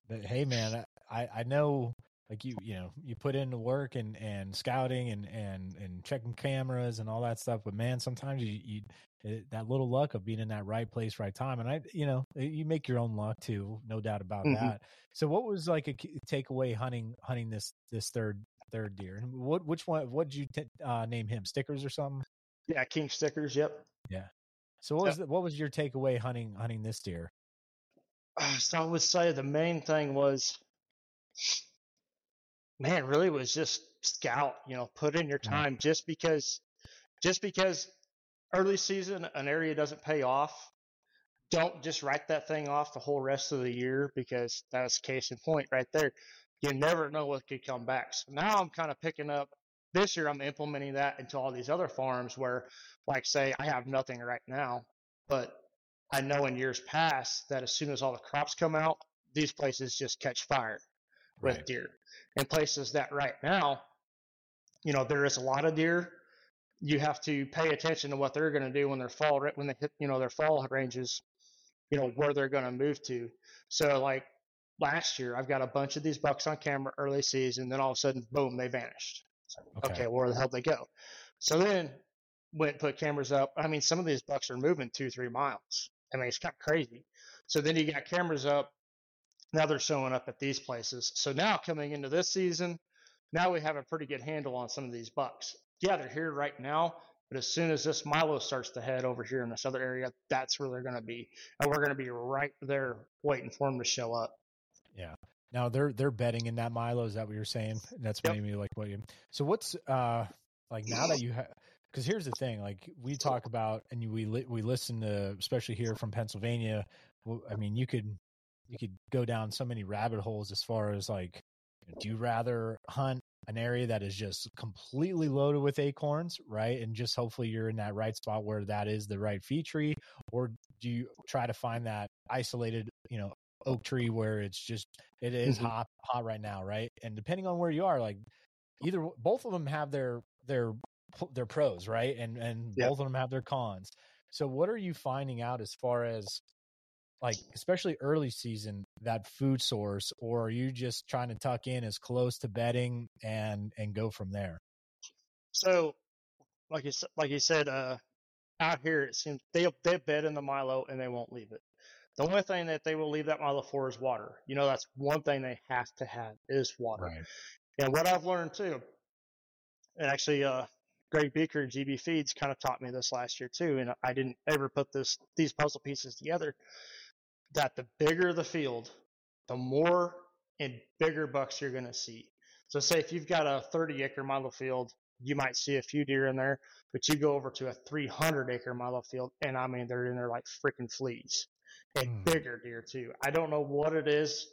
But hey, man, I I know like you you know you put in the work and and scouting and and and checking cameras and all that stuff. But man, sometimes you you it, that little luck of being in that right place, right time, and I you know you make your own luck too, no doubt about Mhm. that. So, what was like a takeaway hunting hunting this this third third deer? And what which one? What did you t- uh, name him? Stickers or something? yeah, King stickers. Yep. Yeah. So what was the, what was your takeaway hunting hunting this deer? Uh, So I would say the main thing was, man, really was just scout. You know, put in your Mhm. time. Just because, just because early season an area doesn't pay off, don't just write that thing off the whole rest of the year because that's case in point right there. You never know what could come back. So now I'm kind of picking up. This year I'm implementing that into all these other farms where, like, say I have nothing right now, but I know in years past that as soon as all the crops come out, these places just catch fire with Right. deer. In places that right now, you know, there is a lot of deer. You have to pay attention to what they're going to do when they're fall when they hit, you know, their fall ranges, you know, where they're going to move to. So like last year, I've got a bunch of these bucks on camera early season, then all of a sudden, boom, they vanished. So, Okay. okay, where the hell they go? So then went and put cameras up. I mean, some of these bucks are moving two, three miles. I mean, it's kind of crazy. So then you got cameras up. Now they're showing up at these places. So now coming into this season, now we have a pretty good handle on some of these bucks. Yeah, they're here right now, but as soon as this Milo starts to head over here in this other area, that's where they're going to be, and we're going to be right there waiting for them to show up. Yeah. Now they're they're bedding in that Milo. Is that what you're saying? That's Yep. maybe like what you. So what's uh like now that you have? Because here's the thing, like we talk about and we li- we listen to, especially here from Pennsylvania. well, I mean, you could you could go down so many rabbit holes as far as like Do you rather hunt an area that is just completely loaded with acorns, right? And just hopefully you're in that right spot where that is the right fee tree, or do you try to find that isolated, you know, oak tree where it's just it is Mhm. hot hot right now, right? And depending on where you are, like either both of them have their their their pros, right? And and both of them have their cons. So what are you finding out as far as like especially early season that food source or are you just trying to tuck in as close to bedding and and go from there? So, like you like you said, uh, out here it seems they they bed in the Milo and they won't leave it. The only thing that they will leave that Milo for is water. You know, that's one thing they have to have is water. And what I've learned too, and actually, uh, Greg Beaker GB Feeds kind of taught me this last year too, and I didn't ever put this these puzzle pieces together. That the bigger the field, the more and bigger bucks you're going to see. So, say if you've got a 30 acre milo field, you might see a few deer in there, but you go over to a 300 acre milo field, and I mean they're in there like freaking fleas, and Hmm. bigger deer too. I don't know what it is.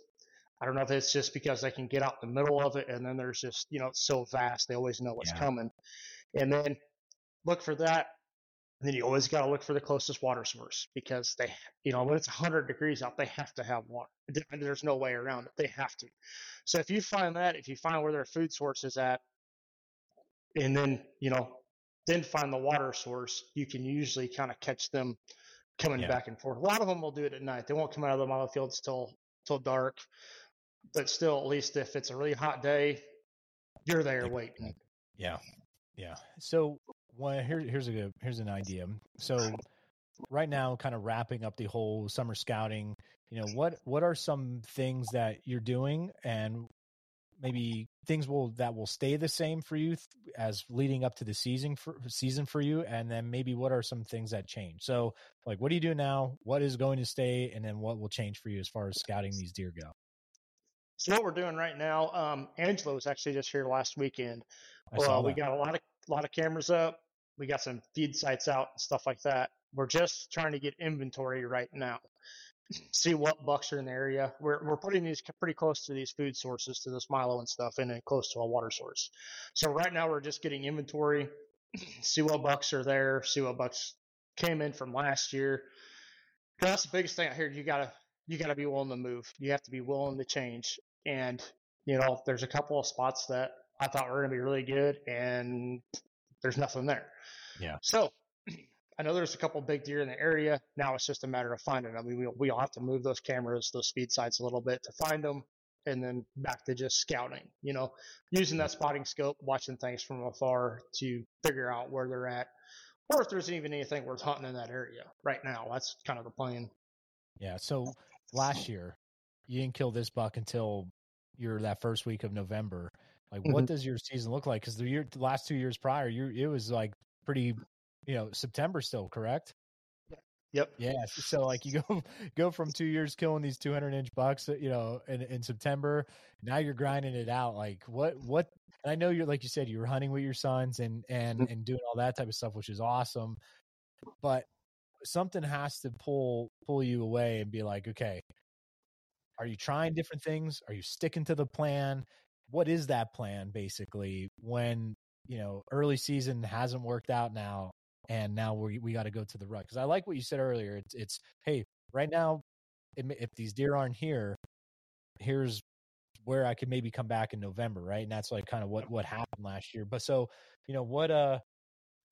I don't know if it's just because they can get out the middle of it, and then there's just you know it's so vast they always know what's Yeah. coming, and then look for that. And then you always got to look for the closest water source because they, you know, when it's 100 degrees out, they have to have water. There's no way around it. They have to. So if you find that, if you find where their food source is at, and then you know, then find the water source, you can usually kind of catch them coming Yeah. back and forth. A lot of them will do it at night. They won't come out of the milo fields till till dark, but still, at least if it's a really hot day, you're there waiting. Yeah. Yeah. So well, here, here's a good, here's an idea. So right now, kind of wrapping up the whole summer scouting, you know, what what are some things that you're doing and maybe things will that will stay the same for you th- as leading up to the season for season for you and then maybe what are some things that change so like what do you do now what is going to stay and then what will change for you as far as scouting these deer go So what we're doing right now, um, Angelo was actually just here last weekend. Well, we got a lot of lot of cameras up. We got some feed sites out and stuff like that. We're just trying to get inventory right now. See what bucks are in the area. We're we're putting these pretty close to these food sources, to this Milo and stuff, and then close to a water source. So right now we're just getting inventory. <clears throat> See what bucks are there. See what bucks came in from last year. that's the biggest thing out here. You gotta you gotta be willing to move. You have to be willing to change. And you know, there's a couple of spots that I thought were to be really good, and there's nothing there. Yeah. So <clears throat> I know there's a couple big deer in the area. Now it's just a matter of finding them. I mean, we we'll have to move those cameras, those speed sites a little bit to find them, and then back to just scouting. You know, using that spotting scope, watching things from afar to figure out where they're at, or if there's even anything worth hunting in that area right now. That's kind of the plan. Yeah. So last year, you didn't kill this buck until you're that first week of November. Like, what Mhm. does your season look like? Because the year, the last two years prior, you it was like pretty, you know, September still, correct? Yep. Yeah. So like you go <laughs> go from two years killing these 200 inch bucks, you know, in, in September. Now you're grinding it out. Like what what? And I know you're like you said you were hunting with your sons and and Mhm. and doing all that type of stuff, which is awesome. But something has to pull pull you away and be like, okay, are you trying different things? Are you sticking to the plan? What is that plan basically when you know early season hasn't worked out now and now we we got to go to the rut because I like what you said earlier. It's it's hey right now if, these deer aren't here, here's where I could maybe come back in November, right? And that's like kind of what what happened last year. But so you know what uh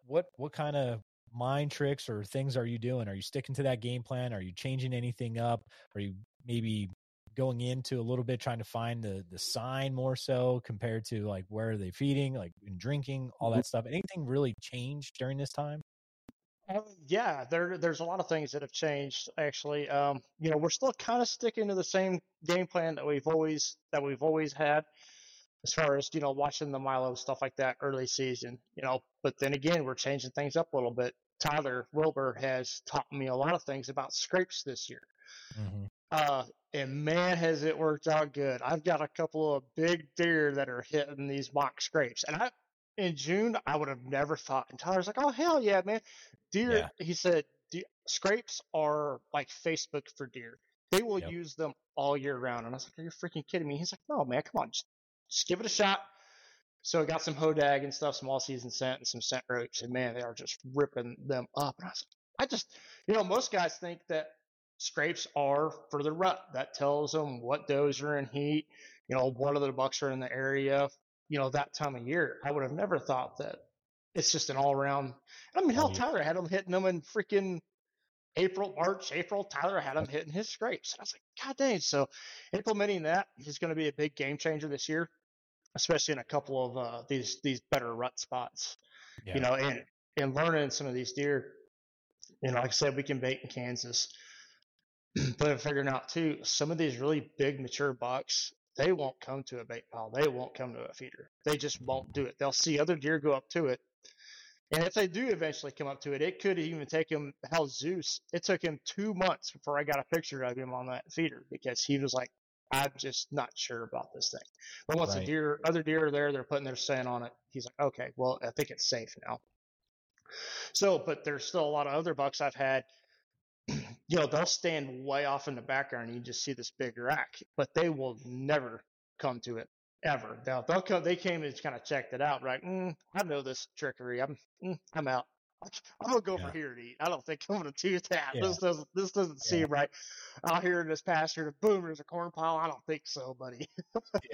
what what kind of mind tricks or things are you doing? Are you sticking to that game plan? Are you changing anything up? Are you maybe going into a little bit trying to find the the sign more so compared to like where are they feeding, like and drinking, all that stuff? Anything really changed during this time? Uh, yeah, there there's a lot of things that have changed actually. Um, you know, we're still kind of sticking to the same game plan that we've always that we've always had, as far as you know, watching the Milo stuff like that early season. You know, but then again, we're changing things up a little bit. Tyler Wilbur has taught me a lot of things about scrapes this year. Mm-hmm. Uh, and man, has it worked out good. I've got a couple of big deer that are hitting these mock scrapes. And I, in June, I would have never thought. And Tyler's like, oh, hell yeah, man. Deer, Yeah. he said, "De- scrapes are like Facebook for deer. They will Yep. use them all year round. And I was like, are you freaking kidding me? He's like, no, man, come on. Just just give it a shot. So I got some hodag and stuff, some all season scent and some scent ropes, and man, they are just ripping them up. And I, was, like, I just, you know, most guys think that scrapes are for the rut. That tells them what does are in heat, you know, what other bucks are in the area, you know, that time of year. I would have never thought that it's just an all around. I mean, hell, Tyler had them hitting them in freaking April, March, April. Tyler had them hitting his scrapes. And I was like, God dang. So implementing that is going to be a big game changer this year, especially in a couple of uh, these these better rut spots. Yeah. You know, and and learning some of these deer. You know, like I said, we can bait in Kansas, <clears throat> but I'm figuring out too some of these really big mature bucks. They won't come to a bait pile. They won't come to a feeder. They just won't do it. They'll see other deer go up to it, and if they do eventually come up to it, it could even take him. Hell, Zeus, it took him two months before I got a picture of him on that feeder because he was like, I'm just not sure about this thing. But once right. the deer, other deer are there, they're putting their scent on it. He's like, okay, well, I think it's safe now. So, but there's still a lot of other bucks I've had. You know, they'll stand way off in the background. And you just see this big rack, but they will never come to it ever. They'll, they'll come, they came and just kind of checked it out. Right? Mm, I know this trickery. I'm mm, I'm out. I'm gonna go yeah. over here and eat. I don't think I'm gonna do that. Yeah. This doesn't this doesn't yeah. seem right. Out here in this pasture, boom, there's a corn pile. I don't think so, buddy.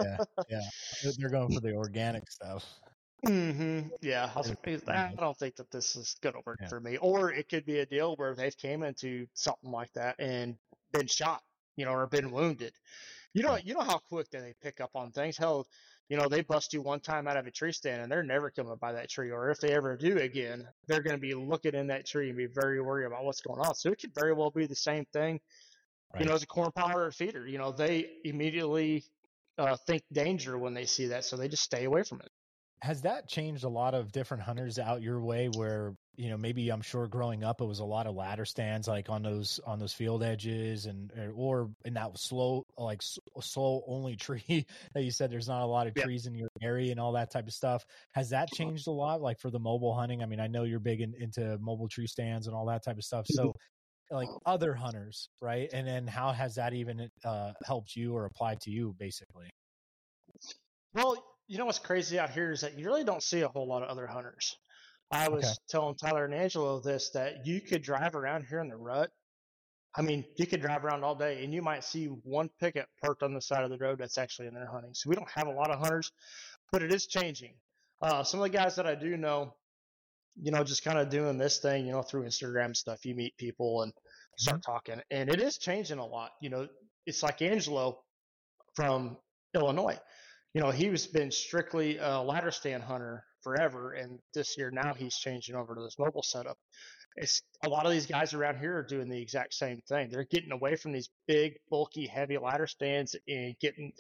yeah, yeah. They're going for the organic stuff. Mm-hmm. Yeah, I, like, I, don't think that this is gonna work for me. Or it could be a deal where they've came into something like that and been shot, you know, or been wounded. You know, you know how quick they pick up on things. Hell, you know, they bust you one time out of a tree stand and they're never coming by that tree. Or if they ever do again, they're going to be looking in that tree and be very worried about what's going on. So it could very well be the same thing, right. you know, as a corn pile or feeder. You know, they immediately uh, think danger when they see that. So they just stay away from it. Has that changed a lot of different hunters out your way where you know maybe i'm sure growing up it was a lot of ladder stands like on those on those field edges and or in that slow like slow only <laughs> tree that you said there's not a lot of trees in your area and all that type of stuff. Has that uh-huh. changed a lot like for the mobile hunting? I mean i know you're big in, into mobile tree stands and all that type of stuff. So <laughs> like other hunters right? And then how has that even uh, helped you or applied to you basically? Well you know what's crazy out here is that you really don't see a whole lot of other hunters I was okay. telling Tyler and Angelo this that you could drive around here in the rut. I mean, you could drive around all day and you might see one picket parked on the side of the road that's actually in there hunting. So we don't have a lot of hunters, but it is changing. Uh, some of the guys that I do know, you know, just kind of doing this thing, you know, through Instagram stuff, you meet people and start mm-hmm. talking, and it is changing a lot. You know, it's like Angelo from Illinois. You know, he's been strictly a ladder stand hunter forever. And this year now he's changing over to this mobile setup. It's a lot of these guys around here are doing the exact same thing. They're getting away from these big, bulky, heavy ladder stands and getting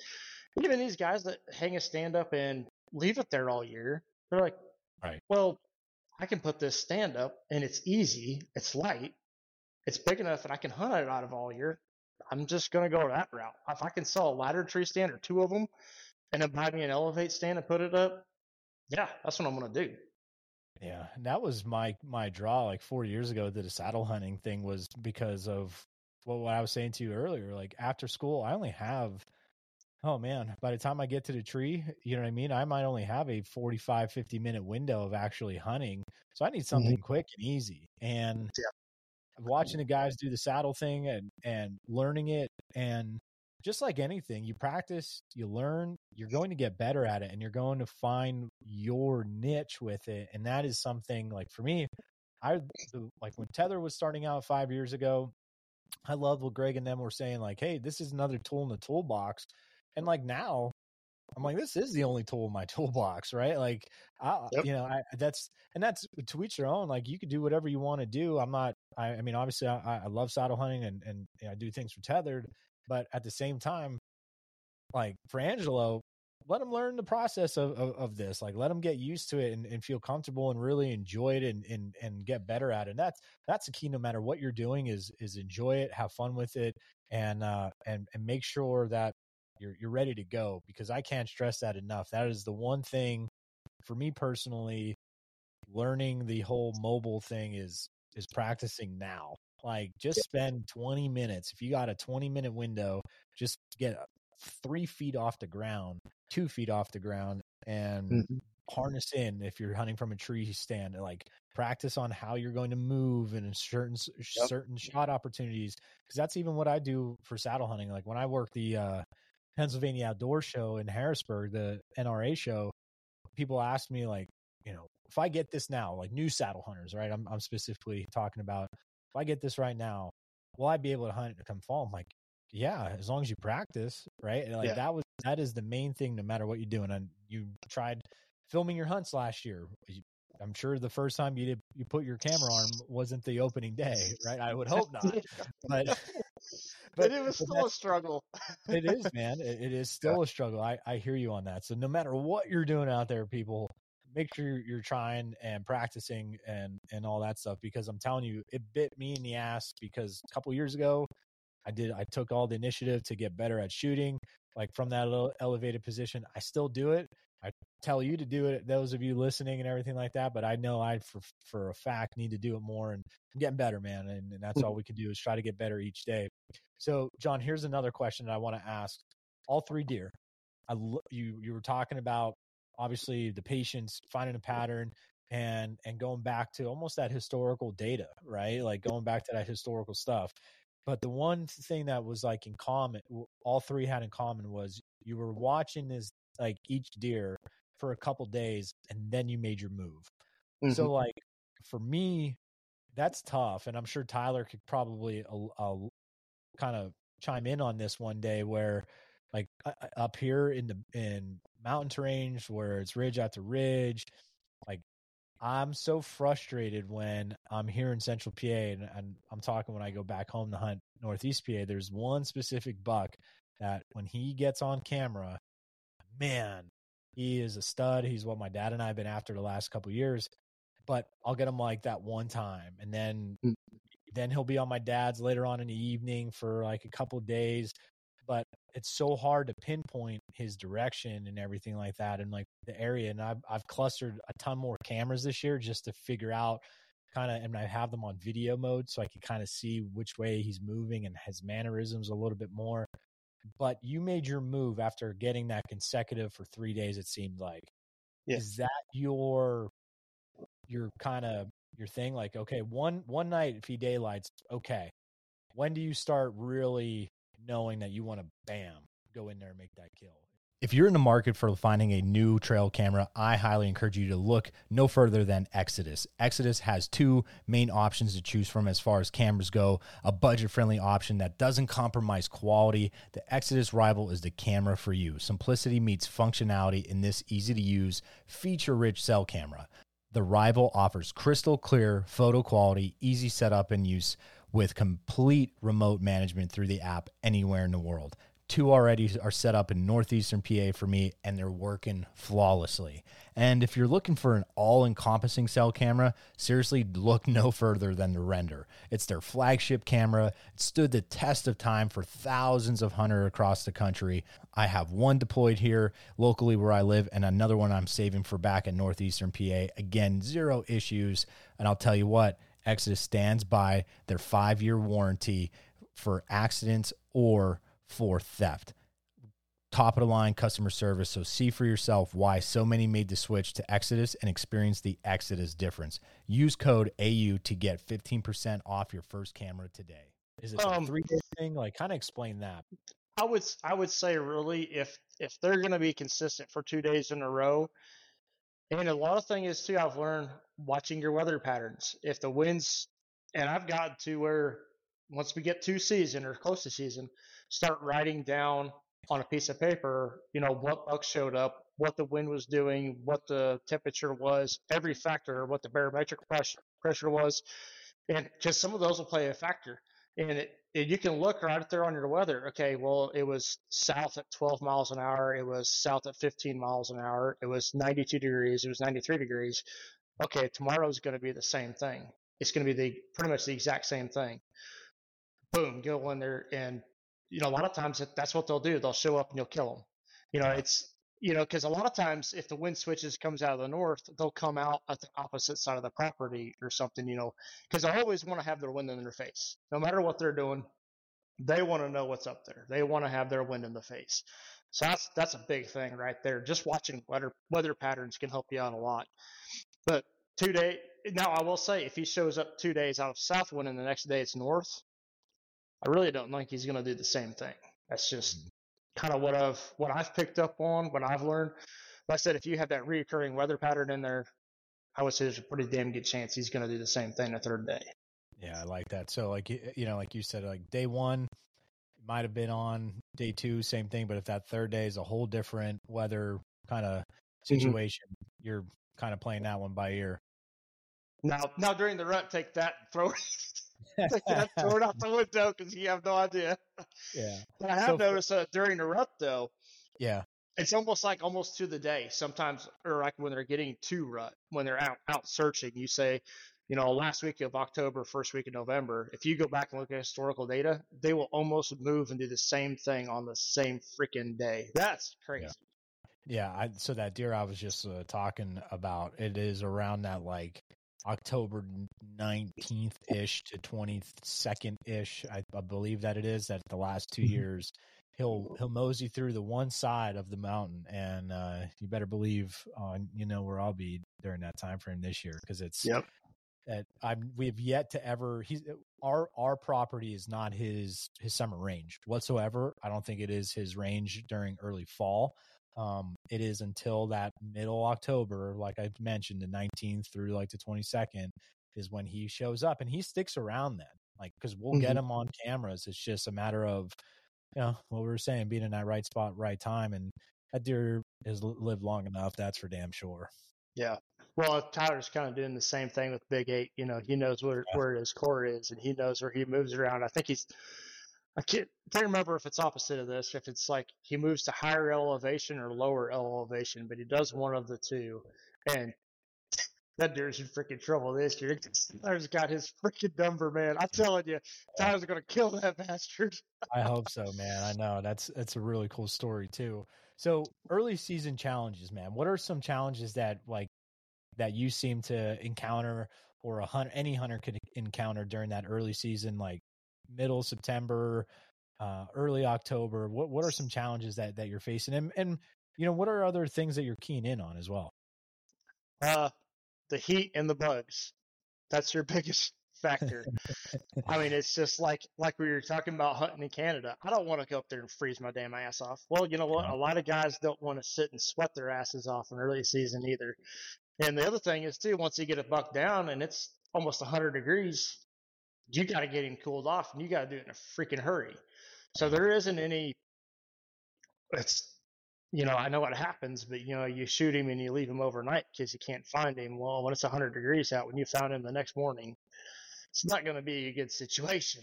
even these guys that hang a stand up and leave it there all year. They're like, right. well, I can put this stand up and it's easy, it's light, it's big enough that I can hunt it out of all year. I'm just going to go that route. If I can sell a ladder tree stand or two of them and then buy me an elevate stand and put it up, yeah, that's what I'm gonna do. Yeah, and that was my my draw like four years ago to the saddle hunting thing was because of well, what I was saying to you earlier. Like after school, I only have oh man, by the time I get to the tree, you know what I mean? I might only have a 45, 50 minute window of actually hunting. So I need mm-hmm. something mm-hmm. quick and easy. And yeah. watching the guys do the saddle thing and and learning it and just like anything, you practice, you learn, you're going to get better at it and you're going to find your niche with it. And that is something like for me, I like when Tether was starting out five years ago, I loved what Greg and them were saying, like, hey, this is another tool in the toolbox. And like now, I'm like, this is the only tool in my <laughs> toolbox, right? Like, I, yep. you know, I, that's and that's to each their own. Like, you can do whatever you want to do. I'm not. I, I mean, obviously, I, I, love saddle hunting and and you know, I do things for tethered, but at the same time, like for Angelo, let him learn the process of, of, of, this. Like let him get used to it and, and feel comfortable and really enjoy it and, and, and get better at it. And that's, that's the key. No matter what you're doing is, is enjoy it, have fun with it and, uh, and, and make sure that you're, you're ready to go because I can't stress that enough. That is the one thing for me personally, learning the whole mobile thing is, is practicing now like just spend 20 minutes. If you got a 20 minute window, just get three feet off the ground, two feet off the ground, and mm-hmm. harness in if you're hunting from a tree stand. Like practice on how you're going to move and certain yep. certain shot opportunities. Because that's even what I do for saddle hunting. Like when I work the uh, Pennsylvania Outdoor Show in Harrisburg, the NRA show, people ask me like, you know, if I get this now, like new saddle hunters, right? I'm I'm specifically talking about if I get this right now, will I be able to hunt come fall? I'm like, yeah, as long as you practice, right? Like yeah. that was that is the main thing, no matter what you're doing. And you tried filming your hunts last year. I'm sure the first time you did you put your camera on wasn't the opening day, <laughs> right? I would hope not. <laughs> <laughs> But but it was still a struggle. it is, man. It, it is still yeah. a struggle. I, I hear you on that. So no matter what you're doing out there, people, make sure you're trying and practicing and and all that stuff because I'm telling you, it bit me in the ass because a couple years ago, I did I took all the initiative to get better at shooting, like from that little elevated position. I still do it. I tell you to do it, those of you listening and everything like that. But I know I, for for a fact, need to do it more, and I'm getting better, man. And, and that's hmm. all we can do is try to get better each day. So, Jon, here's another question that I want to ask all three deer. I you you were talking about obviously the patience finding a pattern, and and going back to almost that historical data, right? Like going back to that historical stuff. But the one thing that was like in common, all three had in common was you were watching this like each deer for a couple days and then you made your move. Mm-hmm. So like for me, that's tough, and I'm sure Tyler could probably uh, uh, kind of chime in on this one day where like uh, up here in the in mountain terrain where it's ridge after ridge. Like i'm so frustrated when i'm here in central pa and, and, i'm talking when i go back home to hunt northeast pa there's one specific buck that when he gets on camera man he is a stud. He's what my dad and i have been after the last couple years but i'll get him like that one time. And then mm. then he'll be on my dad's later on in the evening for like a couple days it's so hard to pinpoint his direction and everything like that and like the area and I've I've clustered a ton more cameras this year just to figure out kind of and I have them on video mode so I can kind of see which way he's moving and his mannerisms a little bit more. But you made your move after getting that consecutive for 3 days it seemed like. Is that your your kind of your thing? Like okay one one night if he daylights okay. When do you start really knowing that you want to bam go in there and make that kill. If you're in the market for finding a new trail camera, I highly encourage you to look no further than Exodus. Exodus has two main options to choose from as far as cameras go a budget friendly option that doesn't compromise quality. The Exodus Rival is the camera for you. Simplicity meets functionality in this easy to use, feature rich cell camera. The Rival offers crystal clear photo quality, easy setup and use with complete remote management through the app anywhere in the world. Two already are set up in northeastern PA for me, and they're working flawlessly. And if you're looking for an all encompassing cell camera, seriously look no further than the Render. It's their flagship camera. It stood the test of time for thousands of hunters across the country. I have one deployed here locally where I live, and another one I'm saving for back in northeastern PA. Again, zero issues. And I'll tell you what, Exodus stands by their five year warranty for accidents or for theft. Top of the line customer service. So see for yourself why so many made the switch to Exodus and experience the Exodus difference. Use code AU to get 15% off your first camera today. Is it um, a three day thing? Like, kind of explain that. I would I would say really if if they're going to be consistent for two days in a row, and a lot of things too, I've learned watching your weather patterns. If the winds, and I've got to where once we get to season or close to season, start writing down on a piece of paper, you know, what bucks showed up, what the wind was doing, what the temperature was, every factor, what the barometric pressure, pressure was. And because some of those will play a factor. And it, you can look right there on your weather. Okay, well, it was south at 12 miles an hour. It was south at 15 miles an hour. It was 92 degrees. It was 93 degrees. Okay, tomorrow's going to be the same thing. It's going to be the pretty much the exact same thing. Boom, go in there, and you know a lot of times that's what they'll do. They'll show up and you'll kill them. You know, it's you know, because a lot of times if the wind switches comes out of the north, they'll come out at the opposite side of the property or something, you know, because I always want to have their wind in their face, no matter what they're doing. they want to know what's up there. They want to have their wind in the face. So that's that's a big thing right there. Just watching weather weather patterns can help you out a lot. But two day now, I will say if he shows up two days out of south wind and the next day it's north, I really don't think he's going to do the same thing. That's just mm-hmm. Kind of what I've what I've picked up on, what I've learned. Like I said, if you have that reoccurring weather pattern in there, I would say there's a pretty damn good chance he's going to do the same thing the third day. Yeah, I like that. So, like you know, like you said, like day one might have been on day two, same thing. But if that third day is a whole different weather kind of mm-hmm. situation, mm-hmm. you're kind of playing that one by ear. Now, now during the rut, take that, throw it, <laughs> take that, throw out the window because you have no idea. Yeah. <laughs> But I have so noticed that during the rut, though. Yeah. It's almost like almost to the day. Sometimes, or like when they're getting to rut, when they're out out searching, you say, you know, last week of October, first week of November, if you go back and look at historical data, they will almost move and do the same thing on the same freaking day. That's crazy. Yeah. yeah I, so that deer I was just uh, talking about, it is around that like October 19th ish to 22nd ish. I, I, believe that it is that the last 2 mm-hmm. years he'll he'll mosey through the one side of the mountain and uh, you better believe uh, you know where I'll be during that time frame this year because it's yep that I'm we've yet to ever he's our our property is not his his summer range whatsoever. I don't think it is his range during early fall. Um, it is until that middle October, like I mentioned, the 19th through like the 22nd is when he shows up and he sticks around then, like because we'll mm-hmm. get him on cameras. It's just a matter of you know what we were saying, being in that right spot, right time, and that deer has lived long enough. That's for damn sure. Yeah. Well, Tyler's kind of doing the same thing with Big Eight. You know, he knows where yeah. where his core is, and he knows where he moves around. I think he's. I can't, can't remember if it's opposite of this. If it's like he moves to higher elevation or lower elevation, but he does one of the two. And <laughs> that deer's in freaking trouble this year. <laughs> Tyler's got his freaking number, man. I'm telling you, Tyler's gonna kill that <laughs> bastard. I hope so, man. I know that's that's a really cool story too. So early season challenges, man. What are some challenges that like that you seem to encounter or a hunter any hunter could encounter during that early season, like middle September, uh, early October? What what are some challenges that that you're facing, and and you know what are other things that you're keen in on as well? Uh, the heat and the bugs. That's your <laughs> biggest factor. I mean, it's just like like we were talking about hunting in Canada. I don't want to go up there and freeze my damn ass off. Well, you know what? A lot of guys don't want to sit and sweat their asses off in early season either. And the other thing is too, once you get a buck down and it's almost 100 degrees, you got to get him cooled off, and you got to do it in a freaking hurry. So there isn't any. It's you know, I know what happens, but you know, you shoot him and you leave him overnight because you can't find him. Well, when it's 100 degrees out, when you found him the next morning, it's not going to be a good situation.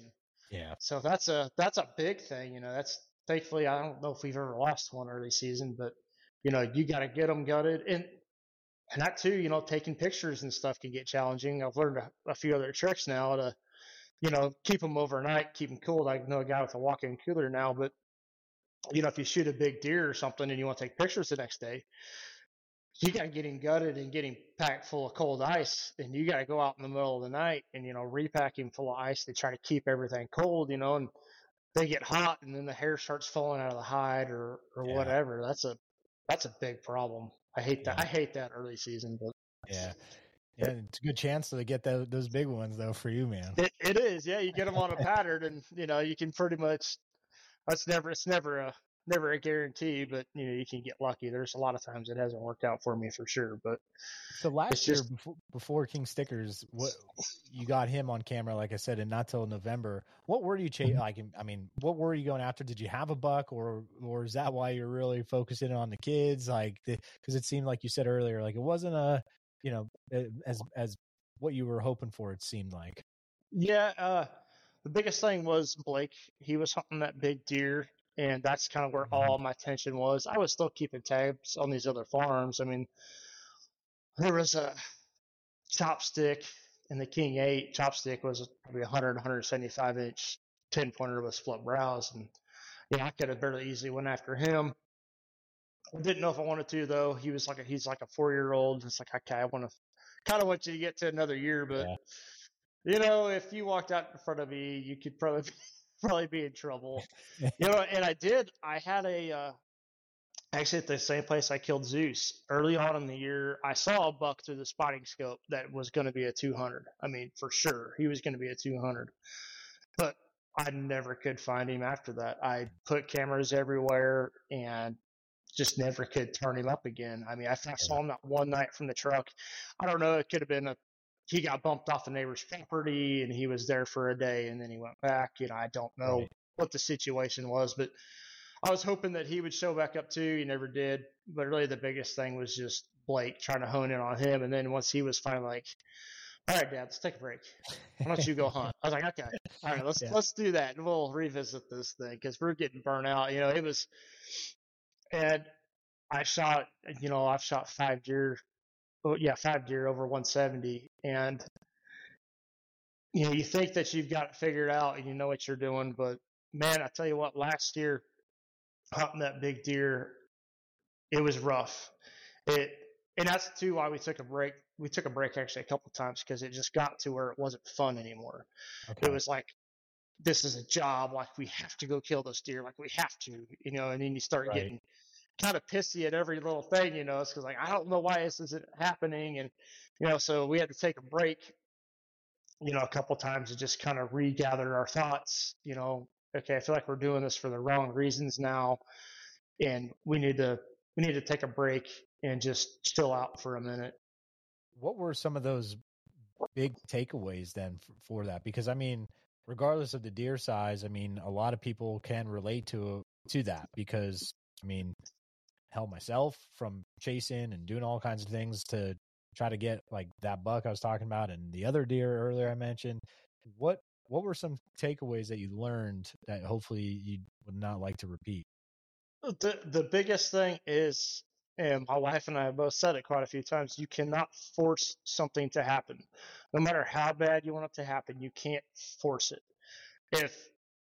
Yeah. So that's a that's a big thing. You know, that's thankfully I don't know if we've ever lost one early season, but you know, you got to get them gutted and and that too. You know, taking pictures and stuff can get challenging. I've learned a, a few other tricks now to you know keep them overnight, keep them cool. I know a guy with a walk-in cooler now, but you know, if you shoot a big deer or something and you want to take pictures the next day, you got to get him gutted and get him packed full of cold ice, and you got to go out in the middle of the night and you know repack him full of ice. They try to keep everything cold, you know, and they get hot, and then the hair starts falling out of the hide or or yeah. whatever. That's a that's a big problem. I hate that. Yeah. I hate that early season, but yeah. Yeah, it's a good chance to get the, those big ones though for you, man. It, it is, yeah. You get them on a <laughs> pattern, and you know you can pretty much. That's never. It's never a never a guarantee, but you know you can get lucky. There's a lot of times it hasn't worked out for me for sure. But so last year before, before King Stickers, what you got him on camera, like I said, and not till November. What were you chasing? Mm-hmm. Like, I mean, what were you going after? Did you have a buck, or or is that why you're really focusing on the kids? Like, because it seemed like you said earlier, like it wasn't a, you know, as as what you were hoping for. It seemed like. Yeah. uh the biggest thing was Blake. He was hunting that big deer and that's kind of where mm-hmm. all my attention was. I was still keeping tabs on these other farms. I mean, there was a chopstick in the King 8. Chopstick was probably 100, 175 inch 10 pointer with split brows. And, yeah, I could have barely easily went after him. I didn't know if I wanted to, though. He was like a, he's like a four year old. It's like, okay, I want to kind of want you to get to another year, but. Yeah. You know, if you walked out in front of me, you could probably <laughs> probably be in trouble. <laughs> you know, and I did. I had a uh, actually at the same place I killed Zeus early on in the year. I saw a buck through the spotting scope that was going to be a 200. I mean, for sure, he was going to be a 200. But I never could find him after that. I put cameras everywhere and just never could turn him up again. I mean, I, I saw him that one night from the truck. I don't know. It could have been a he got bumped off the neighbor's property and he was there for a day and then he went back. You know, I don't know right. what the situation was, but I was hoping that he would show back up too. He never did. But really, the biggest thing was just Blake trying to hone in on him. And then once he was finally like, "All right, Dad, let's take a break. Why don't you go <laughs> hunt?" I was like, "Okay, all right, let's yeah. let's do that, and we'll revisit this thing because we're getting burnt out." You know, it was, and I shot. You know, I've shot five deer oh yeah, five deer over 170, and you know you think that you've got it figured out and you know what you're doing, but man, I tell you what, last year hunting that big deer, it was rough. It and that's too why we took a break. We took a break actually a couple times because it just got to where it wasn't fun anymore. Okay. It was like this is a job, like we have to go kill this deer, like we have to, you know. And then you start right. getting kind of pissy at every little thing, you know. It's because like I don't know why this isn't happening, and you know, so we had to take a break, you know, a couple times to just kind of regather our thoughts. You know, okay, I feel like we're doing this for the wrong reasons now, and we need to we need to take a break and just chill out for a minute. What were some of those big takeaways then for, for that? Because I mean, regardless of the deer size, I mean, a lot of people can relate to to that because I mean, hell myself from chasing and doing all kinds of things to try to get like that buck I was talking about and the other deer earlier I mentioned. What what were some takeaways that you learned that hopefully you would not like to repeat? The the biggest thing is and my wife and I have both said it quite a few times, you cannot force something to happen. No matter how bad you want it to happen, you can't force it. If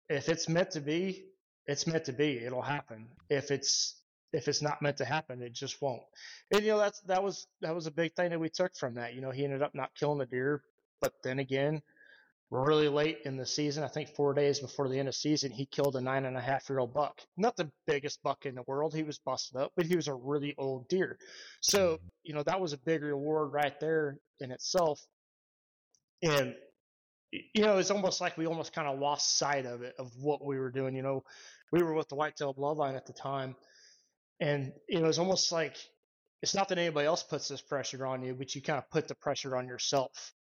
if it's meant to be, it's meant to be. It'll happen. If it's if it's not meant to happen, it just won't. And you know that's that was that was a big thing that we took from that. You know, he ended up not killing the deer, but then again, really late in the season, I think four days before the end of season, he killed a nine and a half year old buck. Not the biggest buck in the world. He was busted up, but he was a really old deer. So, mm-hmm. you know, that was a big reward right there in itself. And you know, it's almost like we almost kind of lost sight of it, of what we were doing. You know, we were with the whitetail bloodline at the time, and you know, it's almost like it's not that anybody else puts this pressure on you, but you kind of put the pressure on yourself.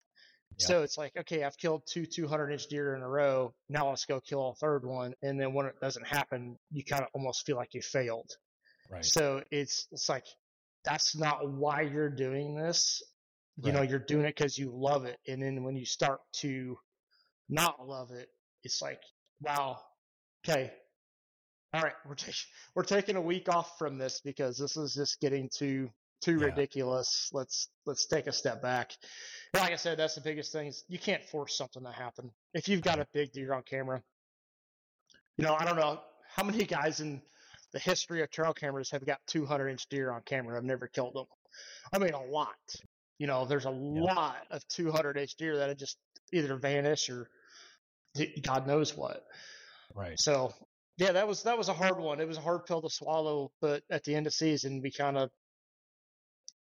Yeah. So it's like, okay, I've killed two 200 inch deer in a row. Now let's go kill a third one. And then when it doesn't happen, you kind of almost feel like you failed. Right. So it's, it's like, that's not why you're doing this. You right. know, you're doing it because you love it. And then when you start to not love it, it's like, wow, okay, all right, we're taking <laughs> we're taking a week off from this because this is just getting too too yeah. ridiculous. Let's let's take a step back. And like I said, that's the biggest thing is you can't force something to happen. If you've got a mm-hmm. big deer on camera, you know, I don't know how many guys in the history of trail cameras have got 200 inch deer on camera. I've never killed them. I mean, a lot. You know, there's a yeah. lot of 200 inch deer that have just either vanish or God knows what. Right. So yeah, that was that was a hard one. It was a hard pill to swallow, but at the end of season, we kind of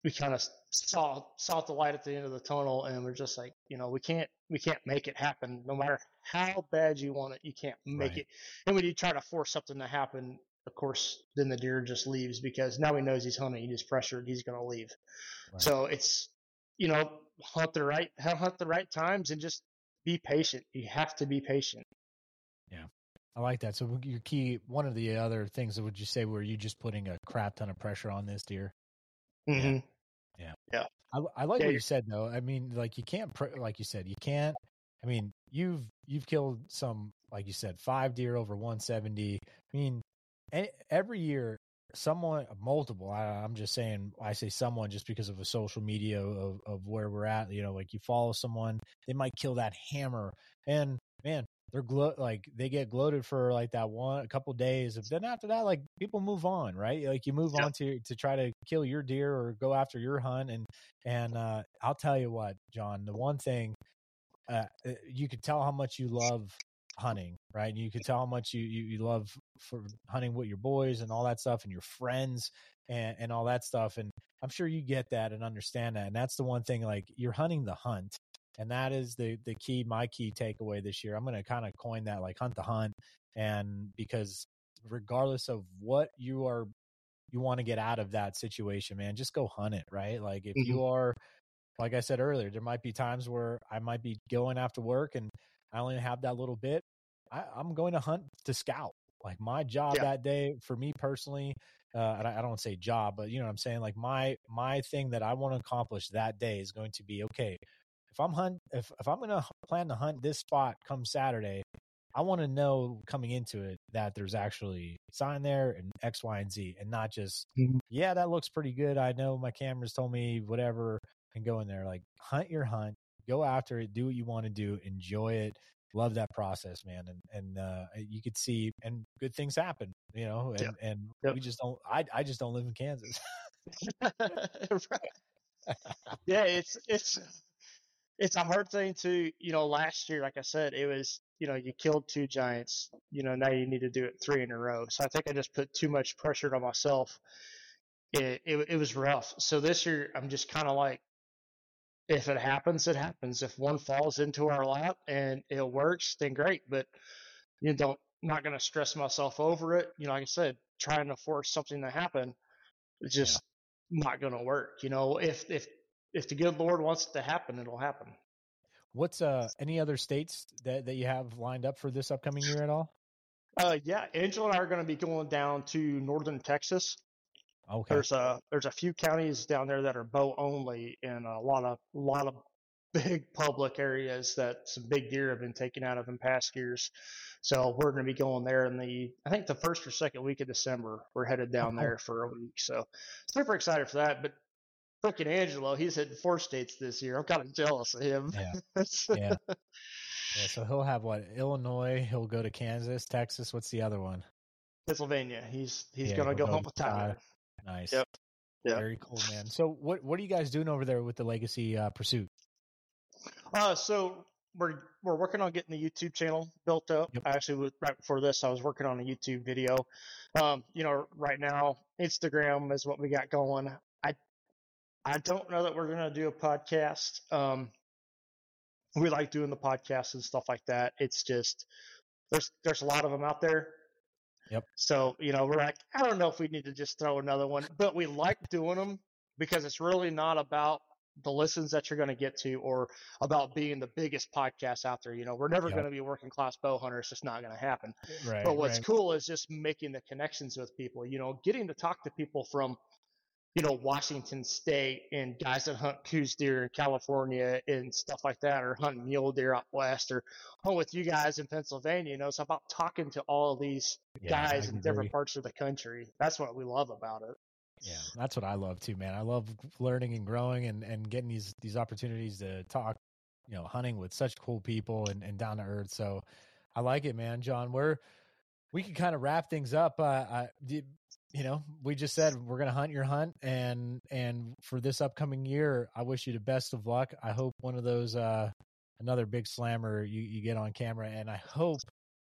we kind of saw saw the light at the end of the tunnel, and we're just like, you know, we can't we can't make it happen. No matter how bad you want it, you can't make right. it. And when you try to force something to happen, of course, then the deer just leaves because now he knows he's hunting. He's pressured. He's going to leave. Right. So it's you know hunt the right hunt the right times and just be patient. You have to be patient. Yeah. I like that. So your key, one of the other things that would you say were you just putting a crap ton of pressure on this deer? Mm-hmm. Yeah. Yeah. I, I like yeah. what you said though. I mean, like you can't, pre- like you said, you can't. I mean, you've you've killed some, like you said, five deer over 170. I mean, every year, someone, multiple. I, am just saying, I say someone just because of a social media of of where we're at. You know, like you follow someone, they might kill that hammer, and man, they're glo- like they get gloated for like that one a couple days and then after that like people move on right like you move yeah. on to to try to kill your deer or go after your hunt and and uh i'll tell you what Jon the one thing uh, uh you could tell how much you love hunting, right? And you could tell how much you, you, you love for hunting with your boys and all that stuff and your friends and, and all that stuff. And I'm sure you get that and understand that. And that's the one thing, like you're hunting the hunt. And that is the, the key, my key takeaway this year. I'm going to kind of coin that like hunt the hunt. And because regardless of what you are, you want to get out of that situation, man, just go hunt it, right? Like if mm-hmm. you are, like I said earlier, there might be times where I might be going after work and I only have that little bit. I, am going to hunt to scout. Like my job yeah. that day for me personally, uh, and I, I don't say job, but you know what I'm saying? Like my, my thing that I want to accomplish that day is going to be, okay, if I'm hunt, if, if I'm going to plan to hunt this spot come Saturday, I want to know coming into it that there's actually sign there and X, Y, and Z, and not just mm-hmm. yeah, that looks pretty good. I know my cameras told me whatever, and go in there like hunt your hunt, go after it, do what you want to do, enjoy it, love that process, man, and and uh, you could see and good things happen, you know, and yep. and yep. we just don't. I I just don't live in Kansas. <laughs> right. <laughs> yeah, it's it's it's a hard thing to you know. Last year, like I said, it was you know, you killed two giants, you know, now you need to do it three in a row. So I think I just put too much pressure on myself. It, it, it was rough. So this year, I'm just kind of like, if it happens, it happens. If one falls into our lap and it works, then great. But you know, don't, not going to stress myself over it. You know, like I said, trying to force something to happen, it's just yeah. not going to work. You know, if, if, if the good Lord wants it to happen, it'll happen. What's uh any other states that, that you have lined up for this upcoming year at all? Uh yeah, Angelo and I are going to be going down to northern Texas. Okay. There's a there's a few counties down there that are bow only, and a lot of a lot of <laughs> big public areas that some big deer have been taken out of in past years. So we're going to be going there in the I think the first or second week of December. We're headed down there for a week. So super excited for that. But freaking Angelo, he's hitting four states this year. I'm kind of jealous of him. Yeah. <laughs> yeah. Yeah. So he'll have what? Illinois. He'll go to Kansas, Texas. What's the other one? Pennsylvania. He's he's yeah, gonna go, go home with Tyler. Nice. Yep. Yeah. Very cool, man. So what what are you guys doing over there with the Legacy uh, Pursuit? Uh, so we're we're working on getting the YouTube channel built up. Yep. Actually, right before this, I was working on a YouTube video. Um, you know, right now Instagram is what we got going. I don't know that we're going to do a podcast. Um, we like doing the podcasts and stuff like that. It's just there's there's a lot of them out there. Yep. So you know we're like I don't know if we need to just throw another one, but we like doing them because it's really not about the listens that you're going to get to or about being the biggest podcast out there. You know, we're never yep. going to be working class bow hunter. It's just not going to happen. Right, but what's right. cool is just making the connections with people, you know, getting to talk to people from you know, Washington State and guys that hunt Coues deer in California and stuff like that, or hunt mule deer out west, or hunt with you guys in Pennsylvania. You know, it's about talking to all of these yeah, guys in different parts of the country. That's what we love about it. Yeah, that's what I love too, man. I love learning and growing and, and getting these these opportunities to talk, you know, hunting with such cool people and, and down to earth. So I like it, man. Jon, we're we can kind of wrap things up. Uh, I, you know, we just said we're going to hunt your hunt and and for this upcoming year, I wish you the best of luck. I hope one of those uh another big slammer you you get on camera and I hope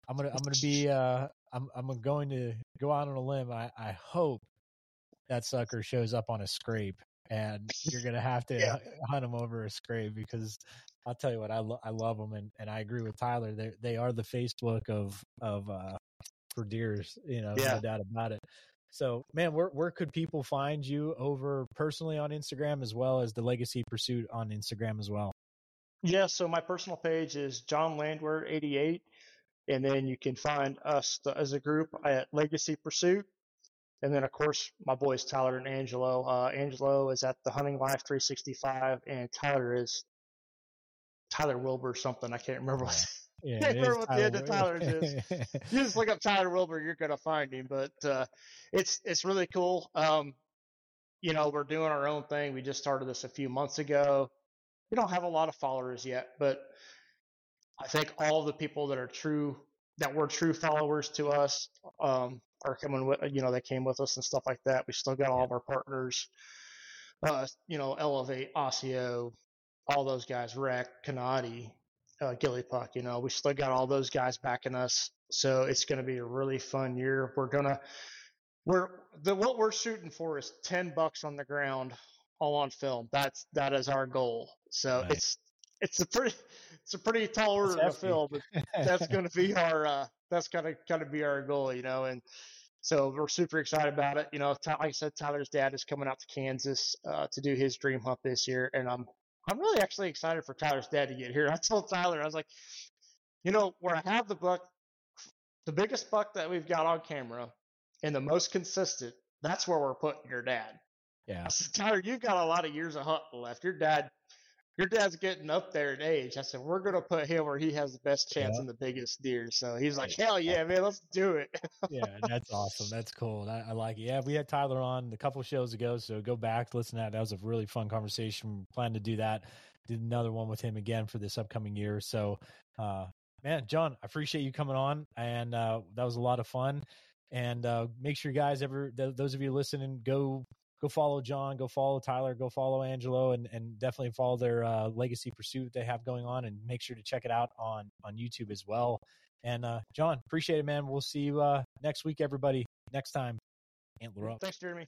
I'm going to I'm to be uh I'm I'm going to go out on a limb. I I hope that sucker shows up on a scrape and you're going to have to <laughs> yeah. hunt him over a scrape because I'll tell you what, I, lo- I love them. And, and I agree with Tyler. They they are the Facebook of, of, uh, for deers, you know, yeah. no doubt about it. So, man, where where could people find you over personally on Instagram as well as the Legacy Pursuit on Instagram as well? Yeah, so my personal page is Jon Landwehr 88 and then you can find us as a group at Legacy Pursuit. And then, of course, my boys Tyler and Angelo. Uh, Angelo is at the Hunting Life 365, and Tyler is Tyler Wilbur something. I can't remember what yeah, <laughs> can't remember what the end of Tyler's is. <laughs> you just look up Tyler Wilbur, you're gonna find him. But uh, it's it's really cool. Um, you know, we're doing our own thing. We just started this a few months ago. We don't have a lot of followers yet, but I think all the people that are true that were true followers to us um, are coming with you know they came with us and stuff like that. We still got all of our partners. Uh, you know, Elevate, Osseo, all those guys, Rec, Canati, uh, Gilly Puck. You know, we still got all those guys backing us, so it's going to be a really fun year. We're gonna we're the what we're shooting for is ten bucks on the ground, all on film. That's that is our goal. So Right. it's it's a pretty it's a pretty tall order to hefty. fill, but that's <laughs> going to be our uh, that's going to kind of be our goal, you know. And so we're super excited about it. You know, like I said, Tyler's dad is coming out to Kansas uh, to do his dream hunt this year, and I'm I'm really actually excited for Tyler's dad to get here. <laughs> I told Tyler I was like, you know, where I have the buck, the biggest buck that we've got on camera, and the most consistent. That's where we're putting your dad. yeah. I said, Tyler, you've got a lot of years of hunting left. Your dad, your dad's getting up there in age. I said, we're gonna put him where he has the best chance Yeah. in the biggest deer. So he's like, hell yeah, man, let's do it. yeah, that's awesome. <laughs> That's cool. I, I like it. Yeah, we had Tyler on a couple shows ago, so go back listen to that. That was a really fun conversation. Plan to do that. Did another one with him again for this upcoming year. So, uh, man, Jon, I appreciate you coming on, and uh, that was a lot of fun. And uh, make sure guys ever th- those of you listening go go follow Jon, go follow Tyler, go follow Angelo, and and definitely follow their uh, legacy pursuit they have going on, and make sure to check it out on on YouTube as well. And uh, Jon, appreciate it, man. We'll see you uh, next week, everybody. Next time, antler up. Thanks, Jeremy.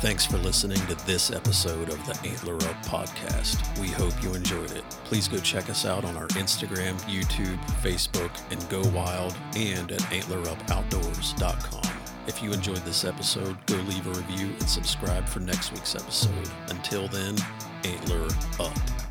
Thanks for listening to this episode of the Antler Up Podcast. We hope you enjoyed it. Please go check us out on our Instagram, YouTube, Facebook, and Go Wild, and at antlerupoutdoors.com. If you enjoyed this episode, go leave a review and subscribe for next week's episode. Until then, Antler Up.